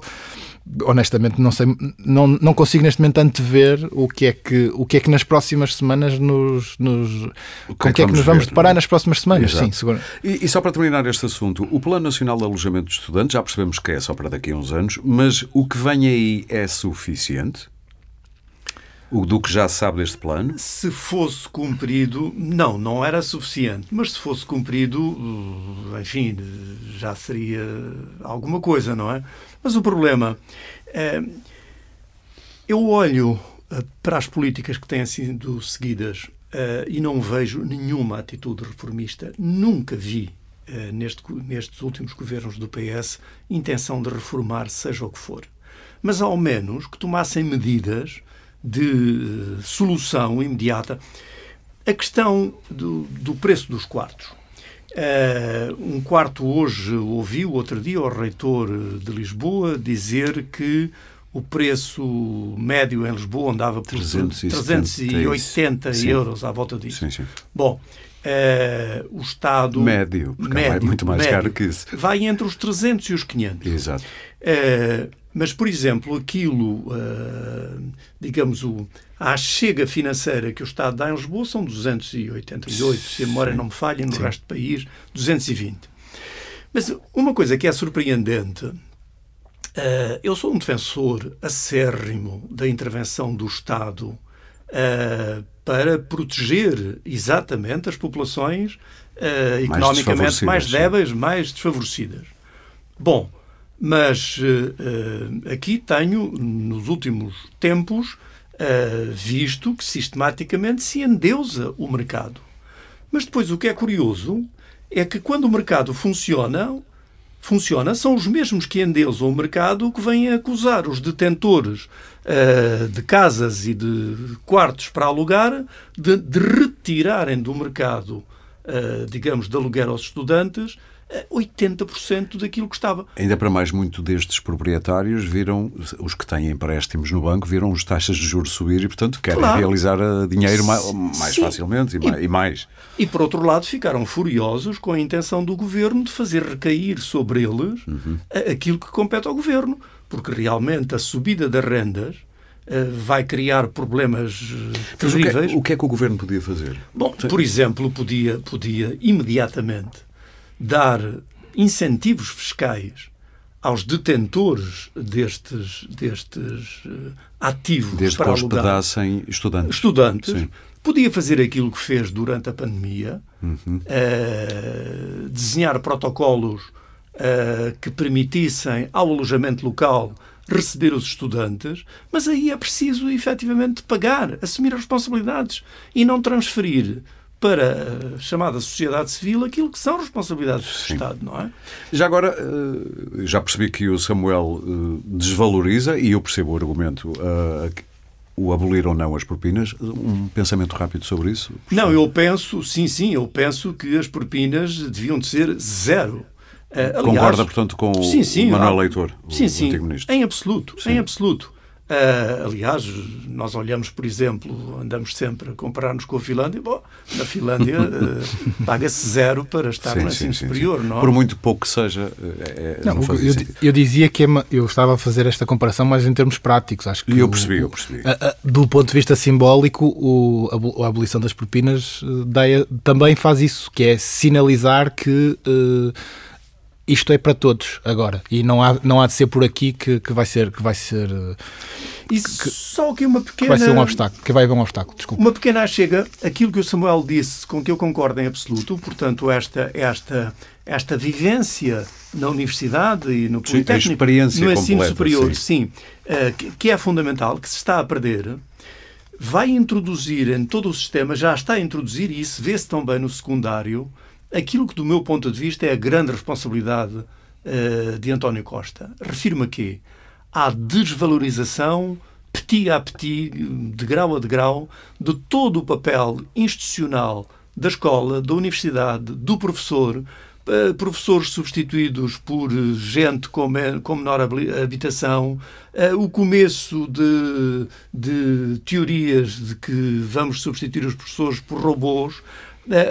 honestamente não sei não, não consigo neste momento antever o que é que o que é que nas próximas semanas nos, nos o que com é que é que nos vamos ver, deparar nas próximas semanas Exato. sim seguro. E, e, só para terminar este assunto o Plano Nacional de Alojamento de Estudantes já percebemos que é só para daqui a uns anos mas o que vem aí é suficiente o do que já sabe deste plano? Se fosse cumprido, não, não era suficiente. Mas se fosse cumprido, enfim, já seria alguma coisa, não é? Mas o problema é. Eu olho eh, para as políticas que têm sido seguidas uh, e não vejo nenhuma atitude reformista. Nunca vi, neste, nestes últimos governos do PS, intenção de reformar, seja o que for. Mas, ao menos, que tomassem medidas de solução imediata. A questão do, do preço dos quartos. Uh, um quarto hoje ouviu, outro dia, o reitor de Lisboa dizer que o preço médio em Lisboa andava por 380 euros à volta disso. Sim, sim. Bom, uh, o Estado. Médio, porque médio, é muito mais médio, caro que isso. Vai entre os 300 e os 500. Exato. Uh, mas, por exemplo, aquilo, digamos, o, a chega financeira que o Estado dá em Lisboa são 288, se a memória não me falha, no Sim. resto do país, 220. Mas uma coisa que é surpreendente, uh, eu sou um defensor acérrimo da intervenção do Estado uh, para proteger exatamente as populações uh, economicamente mais débeis, mais desfavorecidas. Bom, mas aqui tenho, nos últimos tempos, uh, visto que sistematicamente se endeusa o mercado. Mas depois o que é curioso é que quando o mercado funciona, funciona, são os mesmos que endeusam o mercado que vêm acusar os detentores uh, de casas e de quartos para alugar de, de retirarem do mercado, uh, digamos, de aluguer aos estudantes 80% daquilo que estava. Ainda para mais, muito destes proprietários viram, os que têm empréstimos no banco, viram as taxas de juros subir e, portanto, querem claro. realizar eh, dinheiro mais, mais facilmente e, e, mais. E, por outro lado, ficaram furiosos com a intenção do governo de fazer recair sobre eles uhum. aquilo que compete ao governo, porque realmente a subida das rendas eh, vai criar problemas terríveis. O que, é, o que, é, que o governo podia fazer? Bom, por exemplo, podia, podia imediatamente dar incentivos fiscais aos detentores destes, destes uh, ativos Desde para que hospedassem estudantes. Estudantes. Sim. Podia fazer aquilo que fez durante a pandemia, uhum. uh, desenhar protocolos uh, que permitissem ao alojamento local receber os estudantes, mas aí é preciso efetivamente pagar, assumir as responsabilidades e não transferir para a chamada sociedade civil aquilo que são responsabilidades do Estado, não é? Já agora, eh, já percebi que o Samuel eh, desvaloriza, e eu percebo o argumento, eh, o abolir ou não as propinas. Um pensamento rápido sobre isso? Não, eu penso, sim, sim, eu penso que as propinas deviam de ser zero. Aliás, Concorda, portanto, com sim, sim, o Manuel Leitor, sim, o sim, antigo ministro? Em absoluto, sim. em absoluto. Uh, aliás, nós olhamos, por exemplo, andamos sempre a comparar-nos com a Finlândia. Bom, na Finlândia uh, paga-se zero para estar sim, no ensino sim, superior. Sim. Não? É? Por muito pouco que seja. É, não, não eu, eu, dizia que é eu estava a fazer esta comparação, mas em termos práticos. Acho que e eu percebi, o, eu percebi. A, a, do ponto de vista simbólico, o, a, abolição das propinas também faz isso, que é sinalizar que. Uh, isto é para todos agora. E não há, não há de ser por aqui que, que vai ser que vai ser isso que, só aqui uma pequena que vai ser um obstáculo que vai haver um obstáculo desculpa. Uma pequena chega. Aquilo que o Samuel disse com que eu concordo em absoluto portanto esta esta esta vivência na universidade e no politécnico no ensino completa, superior sim, sim uh, que, que é fundamental que se está a perder vai introduzir em todo o sistema já está a introduzir e isso vê-se também no secundário aquilo que, do meu ponto de vista, é a grande responsabilidade uh, de António Costa. Refiro-me a quê? À desvalorização, petit a petit, de grau a degrau, de todo o papel institucional da escola, da universidade, do professor, uh, professores substituídos por gente com, com menor habitação, uh, o começo de, de teorias de que vamos substituir os professores por robôs,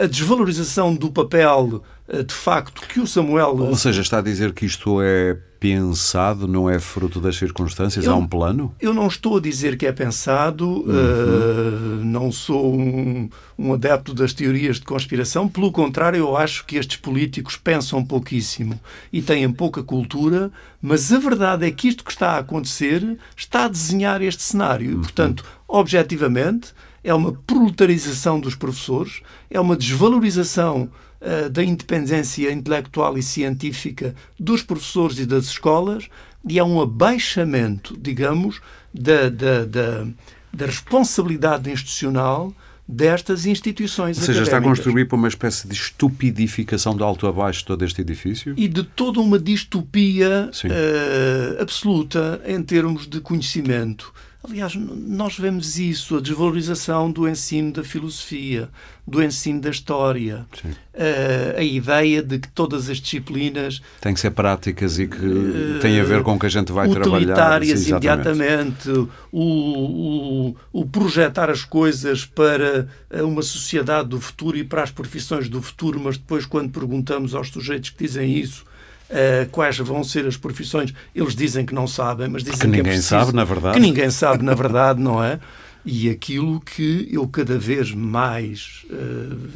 a desvalorização do papel eh, de facto que o Samuel. Ou seja, está a dizer que isto é pensado, não é fruto das circunstâncias? Eu, Há um plano? Eu não estou a dizer que é pensado, uhum. uh, não sou um, um, adepto das teorias de conspiração, pelo contrário, eu acho que estes políticos pensam pouquíssimo e têm pouca cultura, mas a verdade é que isto que está a acontecer está a desenhar este cenário. Uhum. E, portanto, objetivamente é uma proletarização dos professores, é uma desvalorização uh, da independência intelectual e científica dos professores e das escolas e é um abaixamento, digamos, da, da, da, da responsabilidade institucional destas instituições Ou seja, académicas. está a construir para uma espécie de estupidificação de alto a baixo todo este edifício? E de toda uma distopia uh, absoluta em termos de conhecimento. Aliás, nós vemos isso, a desvalorização do ensino da filosofia, do ensino da história, uh, a ideia de que todas as disciplinas têm que ser práticas e que uh, têm a ver com o que a gente vai trabalhar. Utilitárias imediatamente, o, o, o, projetar as coisas para uma sociedade do futuro e para as profissões do futuro, mas depois, quando perguntamos aos sujeitos que dizem isso, Uh, quais vão ser as profissões. Eles dizem que não sabem, mas dizem que, ninguém que é preciso, sabe, na verdade. Que ninguém sabe, na verdade, não é? E aquilo que eu cada vez mais uh,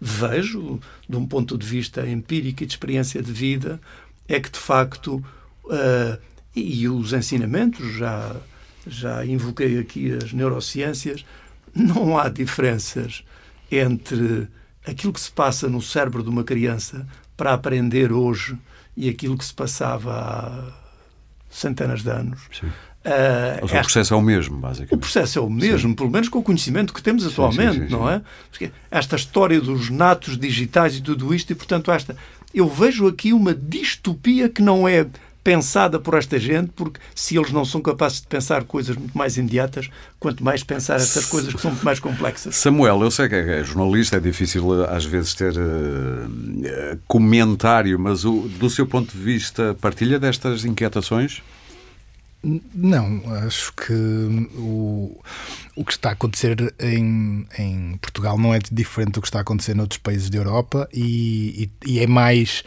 vejo, de um ponto de vista empírico e de experiência de vida, é que, de facto, uh, e os ensinamentos, já, já invoquei aqui as neurociências, não há diferenças entre aquilo que se passa no cérebro de uma criança para aprender hoje e aquilo que se passava há centenas de anos. Sim. Uh, o processo é o mesmo, basicamente. O processo é o mesmo, sim. pelo menos com o conhecimento que temos atualmente, sim, sim, não é? Porque esta história dos natos digitais e tudo isto, e portanto, esta. Eu vejo aqui uma distopia que não é pensada por esta gente, porque se eles não são capazes de pensar coisas muito mais imediatas, quanto mais pensar essas coisas que são muito mais complexas. Samuel, eu sei que é jornalista, é difícil às vezes ter uh, comentário, mas o, do seu ponto de vista, partilha destas inquietações? Não, acho que o, o que está a acontecer em, em Portugal não é diferente do que está a acontecer noutros países da Europa e, e, e é mais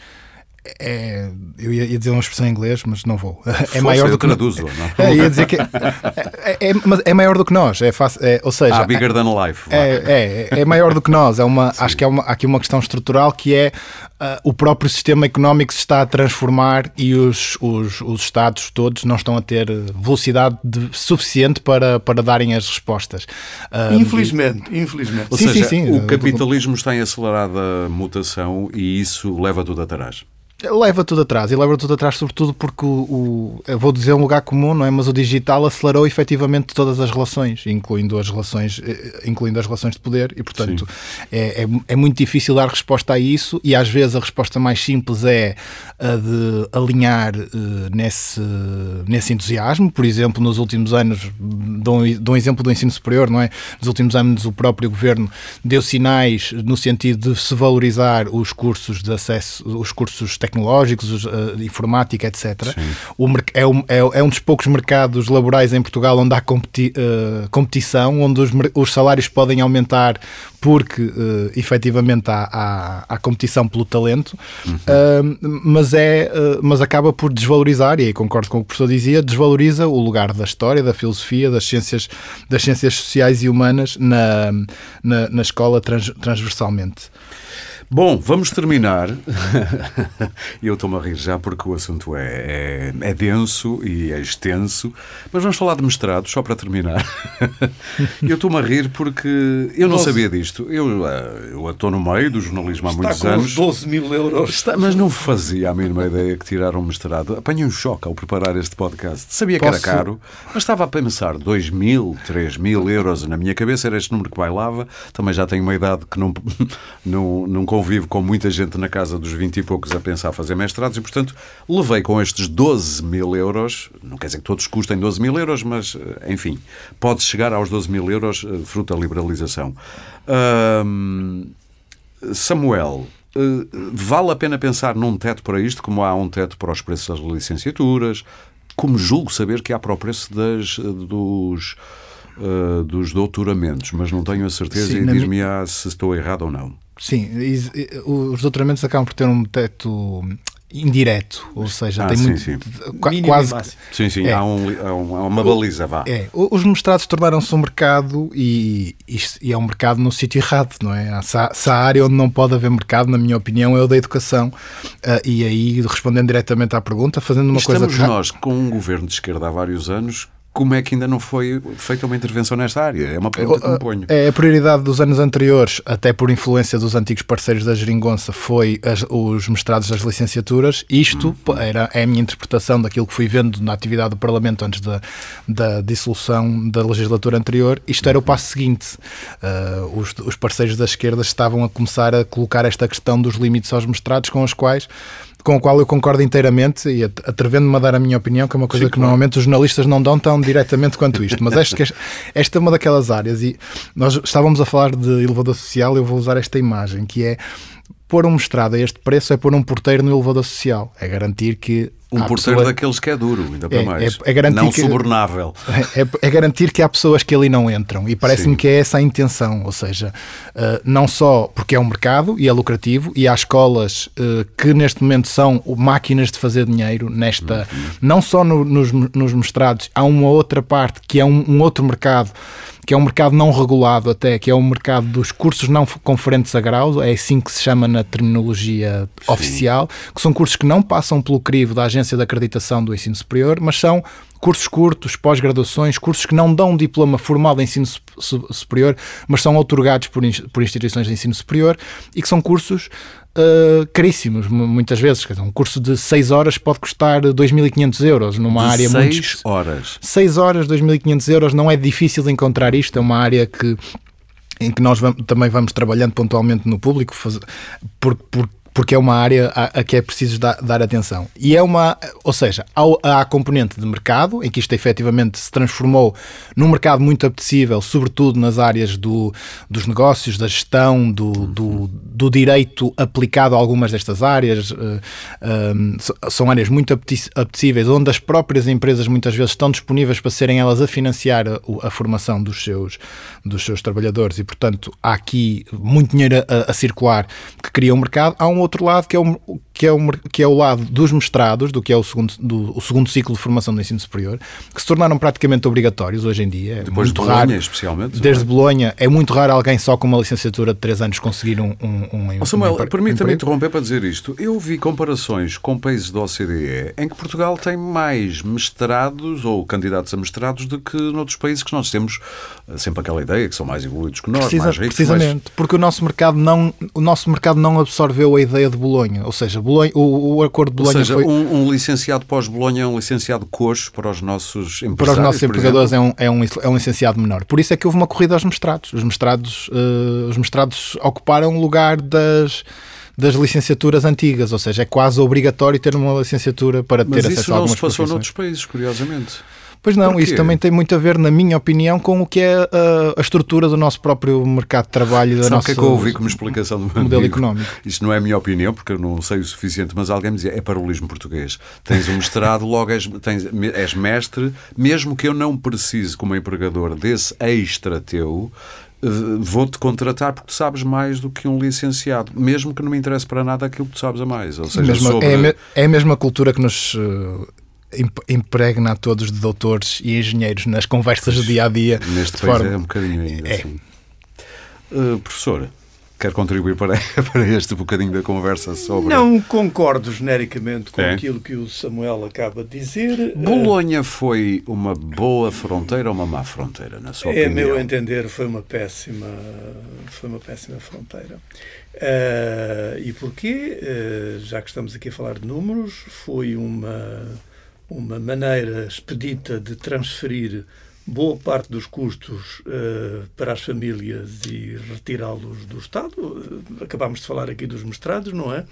é, eu ia dizer uma expressão em inglês, mas não vou. É maior do que traduzo, não? É, ia dizer que é, é, é, maior do que nós, é fácil, é, ou seja, ah, bigger than life. É, é, é, maior do que nós. É uma, acho que é uma, há aqui uma questão estrutural que é uh, o próprio sistema económico se está a transformar e os, os, os Estados todos não estão a ter velocidade de, suficiente para, para darem as respostas. Uh, infelizmente, infelizmente. Ou sim, seja, sim, sim. o capitalismo está em acelerada mutação e isso leva tudo atrás leva tudo atrás e leva tudo atrás sobretudo porque o, o vou dizer um lugar comum não é? Mas o digital acelerou efetivamente todas as relações incluindo as relações eh, incluindo as relações de poder e portanto é, é, é, muito difícil dar resposta a isso e às vezes a resposta mais simples é a de alinhar uh, nesse nesse entusiasmo. Por exemplo nos últimos anos dou, dou um exemplo do ensino superior não é? Nos últimos anos o próprio governo deu sinais no sentido de se valorizar os cursos de acesso os cursos tecnológicos, os, uh, informática, etc. O, é, um, é, é, um dos poucos mercados laborais em Portugal onde há competi, uh, competição, onde os, os, salários podem aumentar porque uh, efetivamente há, há, há competição pelo talento, uhum. uh, mas, é, uh, mas acaba por desvalorizar, e aí concordo com o que o professor dizia, desvaloriza o lugar da história, da filosofia, das ciências, das ciências sociais e humanas na, na, na escola trans, transversalmente. Bom, vamos terminar. Eu estou-me a rir já porque o assunto é, é, é, denso e é extenso, mas vamos falar de mestrado, só para terminar. Eu estou-me a rir porque eu não sabia disto. Eu, eh, eu estou no meio do jornalismo há Está muitos anos. 12 mil euros. Está, mas não fazia a mínima ideia que tiraram um mestrado. Apanhei um choque ao preparar este podcast. Sabia Posso... que era caro, mas estava a pensar 2 mil, 3 mil euros. Na minha cabeça era este número que bailava. Também já tenho uma idade que não, não, não convivo com muita gente na casa dos 20 e poucos a pensar fazer mestrados e, portanto, levei com estes 12 mil euros, não quer dizer que todos custem 12 mil euros, mas, eh, enfim, pode chegar aos 12 mil euros eh, fruto da liberalização. Samuel, eh, vale a pena pensar num teto para isto, como há um teto para os preços das licenciaturas, como julgo saber que há para o preço das, dos, uh, dos doutoramentos, mas não tenho a certeza Sim, e diz-me se estou errado ou não. Sim, os doutoramentos acabam por ter um teto indireto, ou seja, ah, tem sim, muito sim. quase sim, sim, é. há, um, há, uma baliza, vá. É, os mestrados tornaram-se um mercado e, e, é um mercado no sítio errado, não é? Se há, área onde não pode haver mercado, na minha opinião, é o da educação. Uh, e aí, respondendo diretamente à pergunta, fazendo uma Estamos coisa que... nós com um governo de esquerda há vários anos como é que ainda não foi feita uma intervenção nesta área? É uma pergunta que me ponho. É a prioridade dos anos anteriores, até por influência dos antigos parceiros da Geringonça, foi as, os mestrados das licenciaturas. Isto hum. era, é a minha interpretação daquilo que fui vendo na atividade do Parlamento antes da, da dissolução da legislatura anterior. Isto era o passo seguinte. Uh, os, os parceiros da esquerda estavam a começar a colocar esta questão dos limites aos mestrados, com os quais com o qual eu concordo inteiramente e atrevendo-me a dar a minha opinião, que é uma coisa Sim, que claro. normalmente os jornalistas não dão tão diretamente quanto isto. Mas esta, esta é uma daquelas áreas e nós estávamos a falar de elevador social, eu vou usar esta imagem, que é pôr um mestrado a este preço é pôr um porteiro no elevador social. É garantir que um porteiro pessoa... daqueles que é duro, ainda para é, mais. É, é não que... subornável. É, é, garantir que há pessoas que ali não entram. E parece-me que é essa a intenção. Ou seja, uh, não só porque é um mercado e é lucrativo, e há escolas uh, que neste momento são máquinas de fazer dinheiro, nesta, uhum. não só no, nos, nos mestrados, há uma outra parte que é um, um outro mercado que é um mercado não regulado até, que é o um mercado dos cursos não conferentes a grau, é assim que se chama na terminologia Sim. oficial, que são cursos que não passam pelo crivo da Agência de Acreditação do Ensino Superior, mas são cursos curtos, pós-graduações, cursos que não dão um diploma formal de ensino superior, mas são otorgados por, por instituições de ensino superior e que são cursos uh, caríssimos, muitas vezes. Um curso de 6 horas pode custar 2.500 euros numa de área seis muito. 6 horas. 6 horas, 2.500 euros, não é difícil encontrar isto, é uma área que em que nós vamos, também vamos trabalhando pontualmente no público, faz, por, por, porque é uma área a, a que é preciso dar, atenção. E é uma, ou seja, há, a componente de mercado, em que isto efetivamente se transformou num mercado muito apetecível, sobretudo nas áreas do, dos negócios, da gestão, do, do, do direito aplicado a algumas destas áreas. Uh, são áreas muito apetecíveis, onde as próprias empresas muitas vezes estão disponíveis para serem elas a financiar a, a formação dos seus, dos seus trabalhadores e, portanto, há aqui muito dinheiro a, a circular que cria um mercado. Há um outro lado que é o, que é o, que é o lado dos mestrados, do que é o segundo, do, o segundo ciclo de formação do ensino superior, que se tornaram praticamente obrigatórios hoje em dia. É Depois de Bolonha, raro, especialmente. Desde é? Bolonha, é muito raro alguém só com uma licenciatura de 3 anos conseguir um, um, um, oh, Samuel, um permita-me interromper para dizer isto. Eu vi comparações com países da OCDE em que Portugal tem mais mestrados ou candidatos a mestrados do que noutros países que nós temos eh, sempre aquela ideia que são mais evoluídos que nós, Precisa, mais ricos. Precisamente, mais... porque o nosso mercado não o nosso mercado não absorveu a ideia de Bolonha, ou seja, Bolonha, o, o acordo de Bolonha ou seja, foi... um, um licenciado pós-Bolonha é um licenciado coxo para os nossos empresários. Para os nossos empregadores é um, é, um, é um licenciado menor. Por isso é que houve uma corrida aos mestrados. Os mestrados, uh, os mestrados ocuparam o lugar das das licenciaturas antigas, ou seja, é quase obrigatório ter uma licenciatura para ter Mas acesso a algumas Mas isso não se passou noutros países, curiosamente. Pois não, isso também tem muito a ver, na minha opinião, com o que é a, a estrutura do nosso próprio mercado de trabalho da Sabe nossa que é que eu ouvi como explicação do modelo amigo? económico? Isto não é a minha opinião, porque eu não sei o suficiente, mas alguém me dizia, é parolismo português. Tens um mestrado, logo és, tens, és mestre, mesmo que eu não precise, como empregador, desse extra teu, eh, vou-te contratar porque tu sabes mais do que um licenciado, mesmo que não me interesse para nada aquilo que tu sabes a mais. Ou seja, mesma, sobre... é, a é, a mesma cultura que nos uh, impregna a todos de doutores e engenheiros nas conversas do dia a dia. Neste país forma... é um bocadinho ainda é. assim. Uh, professora, quer contribuir para, para este bocadinho da conversa sobre. Não concordo genericamente com é? aquilo que o Samuel acaba de dizer. Bolonha foi uma boa fronteira ou uma má fronteira, na sua é, opinião? É meu entender, foi uma péssima, foi uma péssima fronteira. Uh, e porquê? Uh, já que estamos aqui a falar de números, foi uma, uma maneira expedita de transferir boa parte dos custos uh, para as famílias e retirá-los do Estado. Uh, acabámos de falar aqui dos mestrados, não é?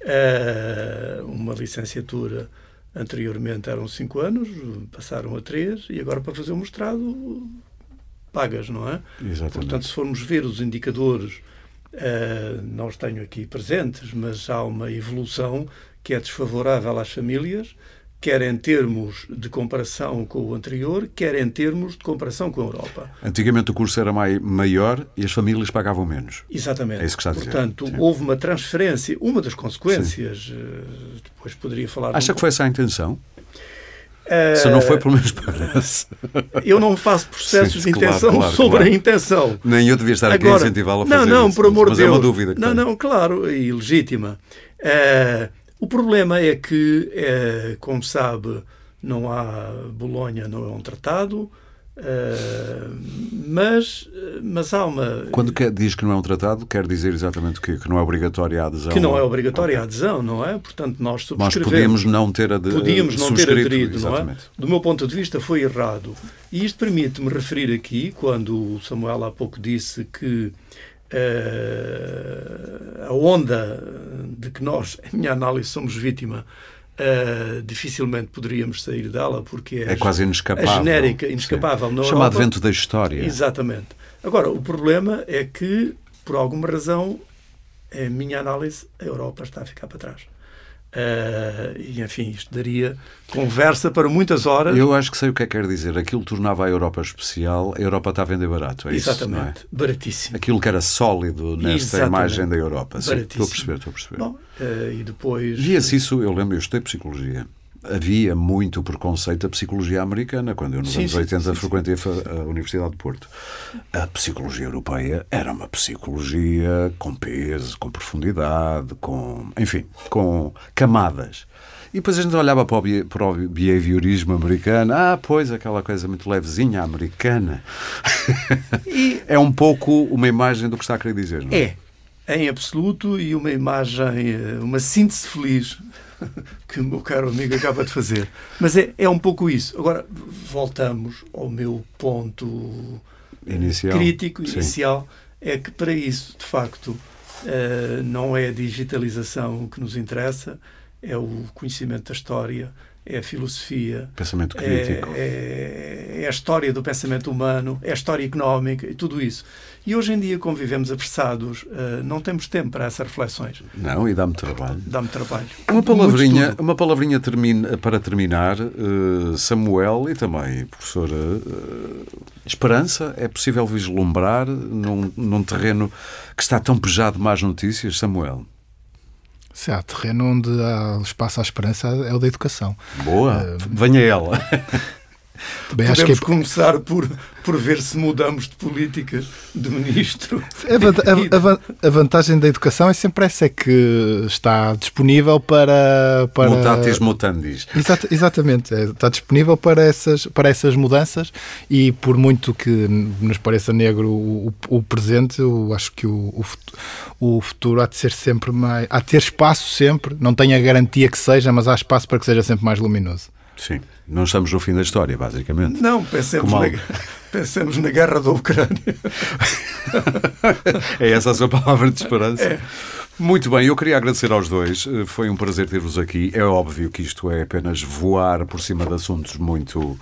Uh, uma licenciatura anteriormente eram cinco anos, passaram a três e agora para fazer o mestrado pagas, não é? Exatamente. Portanto, se formos ver os indicadores, não os tenho aqui presentes, mas há uma evolução que é desfavorável às famílias quer em termos de comparação com o anterior, quer em termos de comparação com a Europa. Antigamente o curso era maior e as famílias pagavam menos. Exatamente. É isso que está a dizer. Portanto, Sim. houve uma transferência. Uma das consequências, Sim. Eh, depois poderia falar... Acha um... que foi essa a intenção? Uh, Se não foi, pelo menos parece. Eu não faço processos Sim, de intenção claro, claro, sobre claro. a intenção. Nem eu devia estar Agora, aqui a incentivá-lo a fazer Não, não, isso, por amor de Deus. é uma dúvida Não, tenho. não, claro, e legítima. Uh, o problema é que, é, como sabe, não há Bolonha, não é um tratado, Uh, mas, mas há uma. Quando quer, diz que não é um tratado, quer dizer exatamente o quê? Que não é obrigatória a adesão? Que não é obrigatória a adesão, não é? Portanto, nós subscrevemos. Nós podíamos não ter, ade... podíamos não ter aderido, exatamente. não é? Do meu ponto de vista, foi errado. E isto permite-me referir aqui, quando o Samuel há pouco disse que a onda de que nós, em minha análise, somos vítima Uh, dificilmente poderíamos sair dela porque é, é quase inescapável. A genérica, inescapável. Sim. Chamado Europa. vento da história. Exatamente. Agora, o problema é que, por alguma razão, em minha análise, a Europa está a ficar para trás. Uh, e enfim, isto daria conversa para muitas horas. Eu acho que sei o que é que quer dizer. Aquilo tornava a Europa especial, a Europa está a vender barato. É Exatamente, isso, é? baratíssimo. Aquilo que era sólido nesta Exatamente. imagem da Europa. Sim, estou a perceber, estou a perceber. Bom, uh, e depois. Via-se isso, eu lembro, eu estudei psicologia havia muito preconceito da psicologia americana, quando eu nos sim, anos sim, 80 sim, frequentei a Universidade de Porto. A psicologia europeia era uma psicologia com peso, com profundidade, com, enfim, com camadas. E depois a gente olhava para o, para o behaviorismo americano, ah, pois, aquela coisa muito levezinha americana. E é um pouco uma imagem do que está a querer dizer, não é? É, em absoluto, e uma imagem, eh, uma síntese feliz que o meu caro amigo acaba de fazer. Mas é, é um pouco isso. Agora, voltamos ao meu ponto inicial. crítico, inicial, Sim. é que para isso, de facto, uh, não é a digitalização que nos interessa, é o conhecimento da história, é a filosofia, pensamento crítico, é, é, é, a história do pensamento humano, é a história económica e tudo isso. E hoje em dia, como vivemos apressados, uh, não temos tempo para essas reflexões. Não, e dá-me trabalho. Dá-me trabalho. Uma palavrinha, uma palavrinha termina, para terminar, uh, Samuel e também professora uh, Esperança, é possível vislumbrar num, num terreno que está tão pejado de más notícias, Samuel? Se há terreno onde há espaço à esperança, é o da educação. Boa, uh, venha ela. Também Podemos acho que é... começar por, por ver se mudamos de política de ministro. A, a, a, vantagem da educação é sempre essa, é que está disponível para... para... Mutatis mutandis. Exat, exatamente, é, está disponível para essas, para essas mudanças e por muito que nos pareça negro o, o presente, eu acho que o, o, o futuro há de ser sempre mais... há de ter espaço sempre, não tenho a garantia que seja, mas há espaço para que seja sempre mais luminoso. Sim. Não estamos no fim da história, basicamente. Não, pensemos, na, pensemos na guerra da Ucrânia. é essa a sua palavra de esperança? É. Muito bem, eu queria agradecer aos dois. Foi um prazer ter-vos aqui. É óbvio que isto é apenas voar por cima de assuntos muito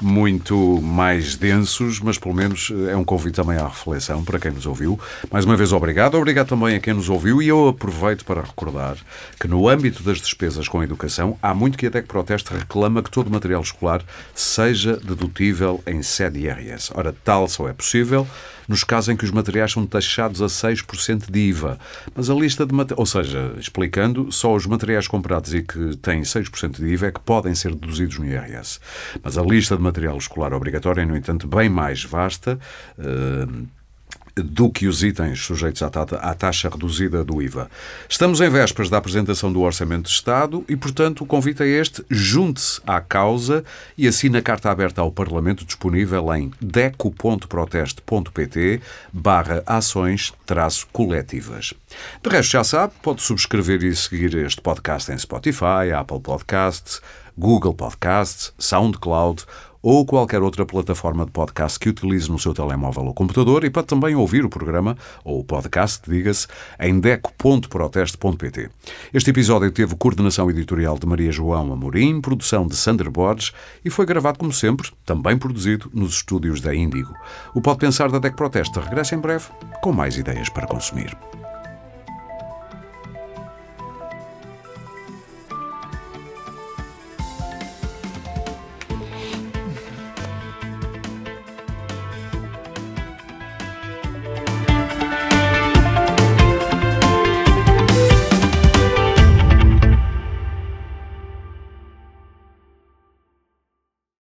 muito mais densos, mas pelo menos é um convite também à reflexão para quem nos ouviu. Mais uma vez, obrigado. Obrigado também a quem nos ouviu e eu aproveito para recordar que no âmbito das despesas com a educação, há muito que a DEC Proteste reclama que todo material escolar seja dedutível em sede IRS. Ora, tal só é possível nos casos em que os materiais são taxados a 6% de IVA. Mas a lista de ou seja, explicando, só os materiais comprados e que têm 6% de IVA é que podem ser deduzidos no IRS. Mas a lista de material escolar obrigatória é, no entanto, bem mais vasta. Uh, do que os itens sujeitos à taxa reduzida do IVA. Estamos em vésperas da apresentação do Orçamento de Estado e, portanto, o convite é este: junte-se à causa e assine a carta aberta ao Parlamento disponível em deco.proteste.pt barra ações coletivas. De resto, já sabe, pode subscrever e seguir este podcast em Spotify, Apple Podcasts, Google Podcasts, SoundCloud ou qualquer outra plataforma de podcast que utilize no seu telemóvel ou computador e pode também ouvir o programa, ou o podcast, diga-se, em deco.proteste.pt. Este episódio teve coordenação editorial de Maria João Amorim, produção de Sander Borges e foi gravado, como sempre, também produzido nos estúdios da Índigo. O Pode Pensar da DEC Proteste regressa em breve com mais ideias para consumir.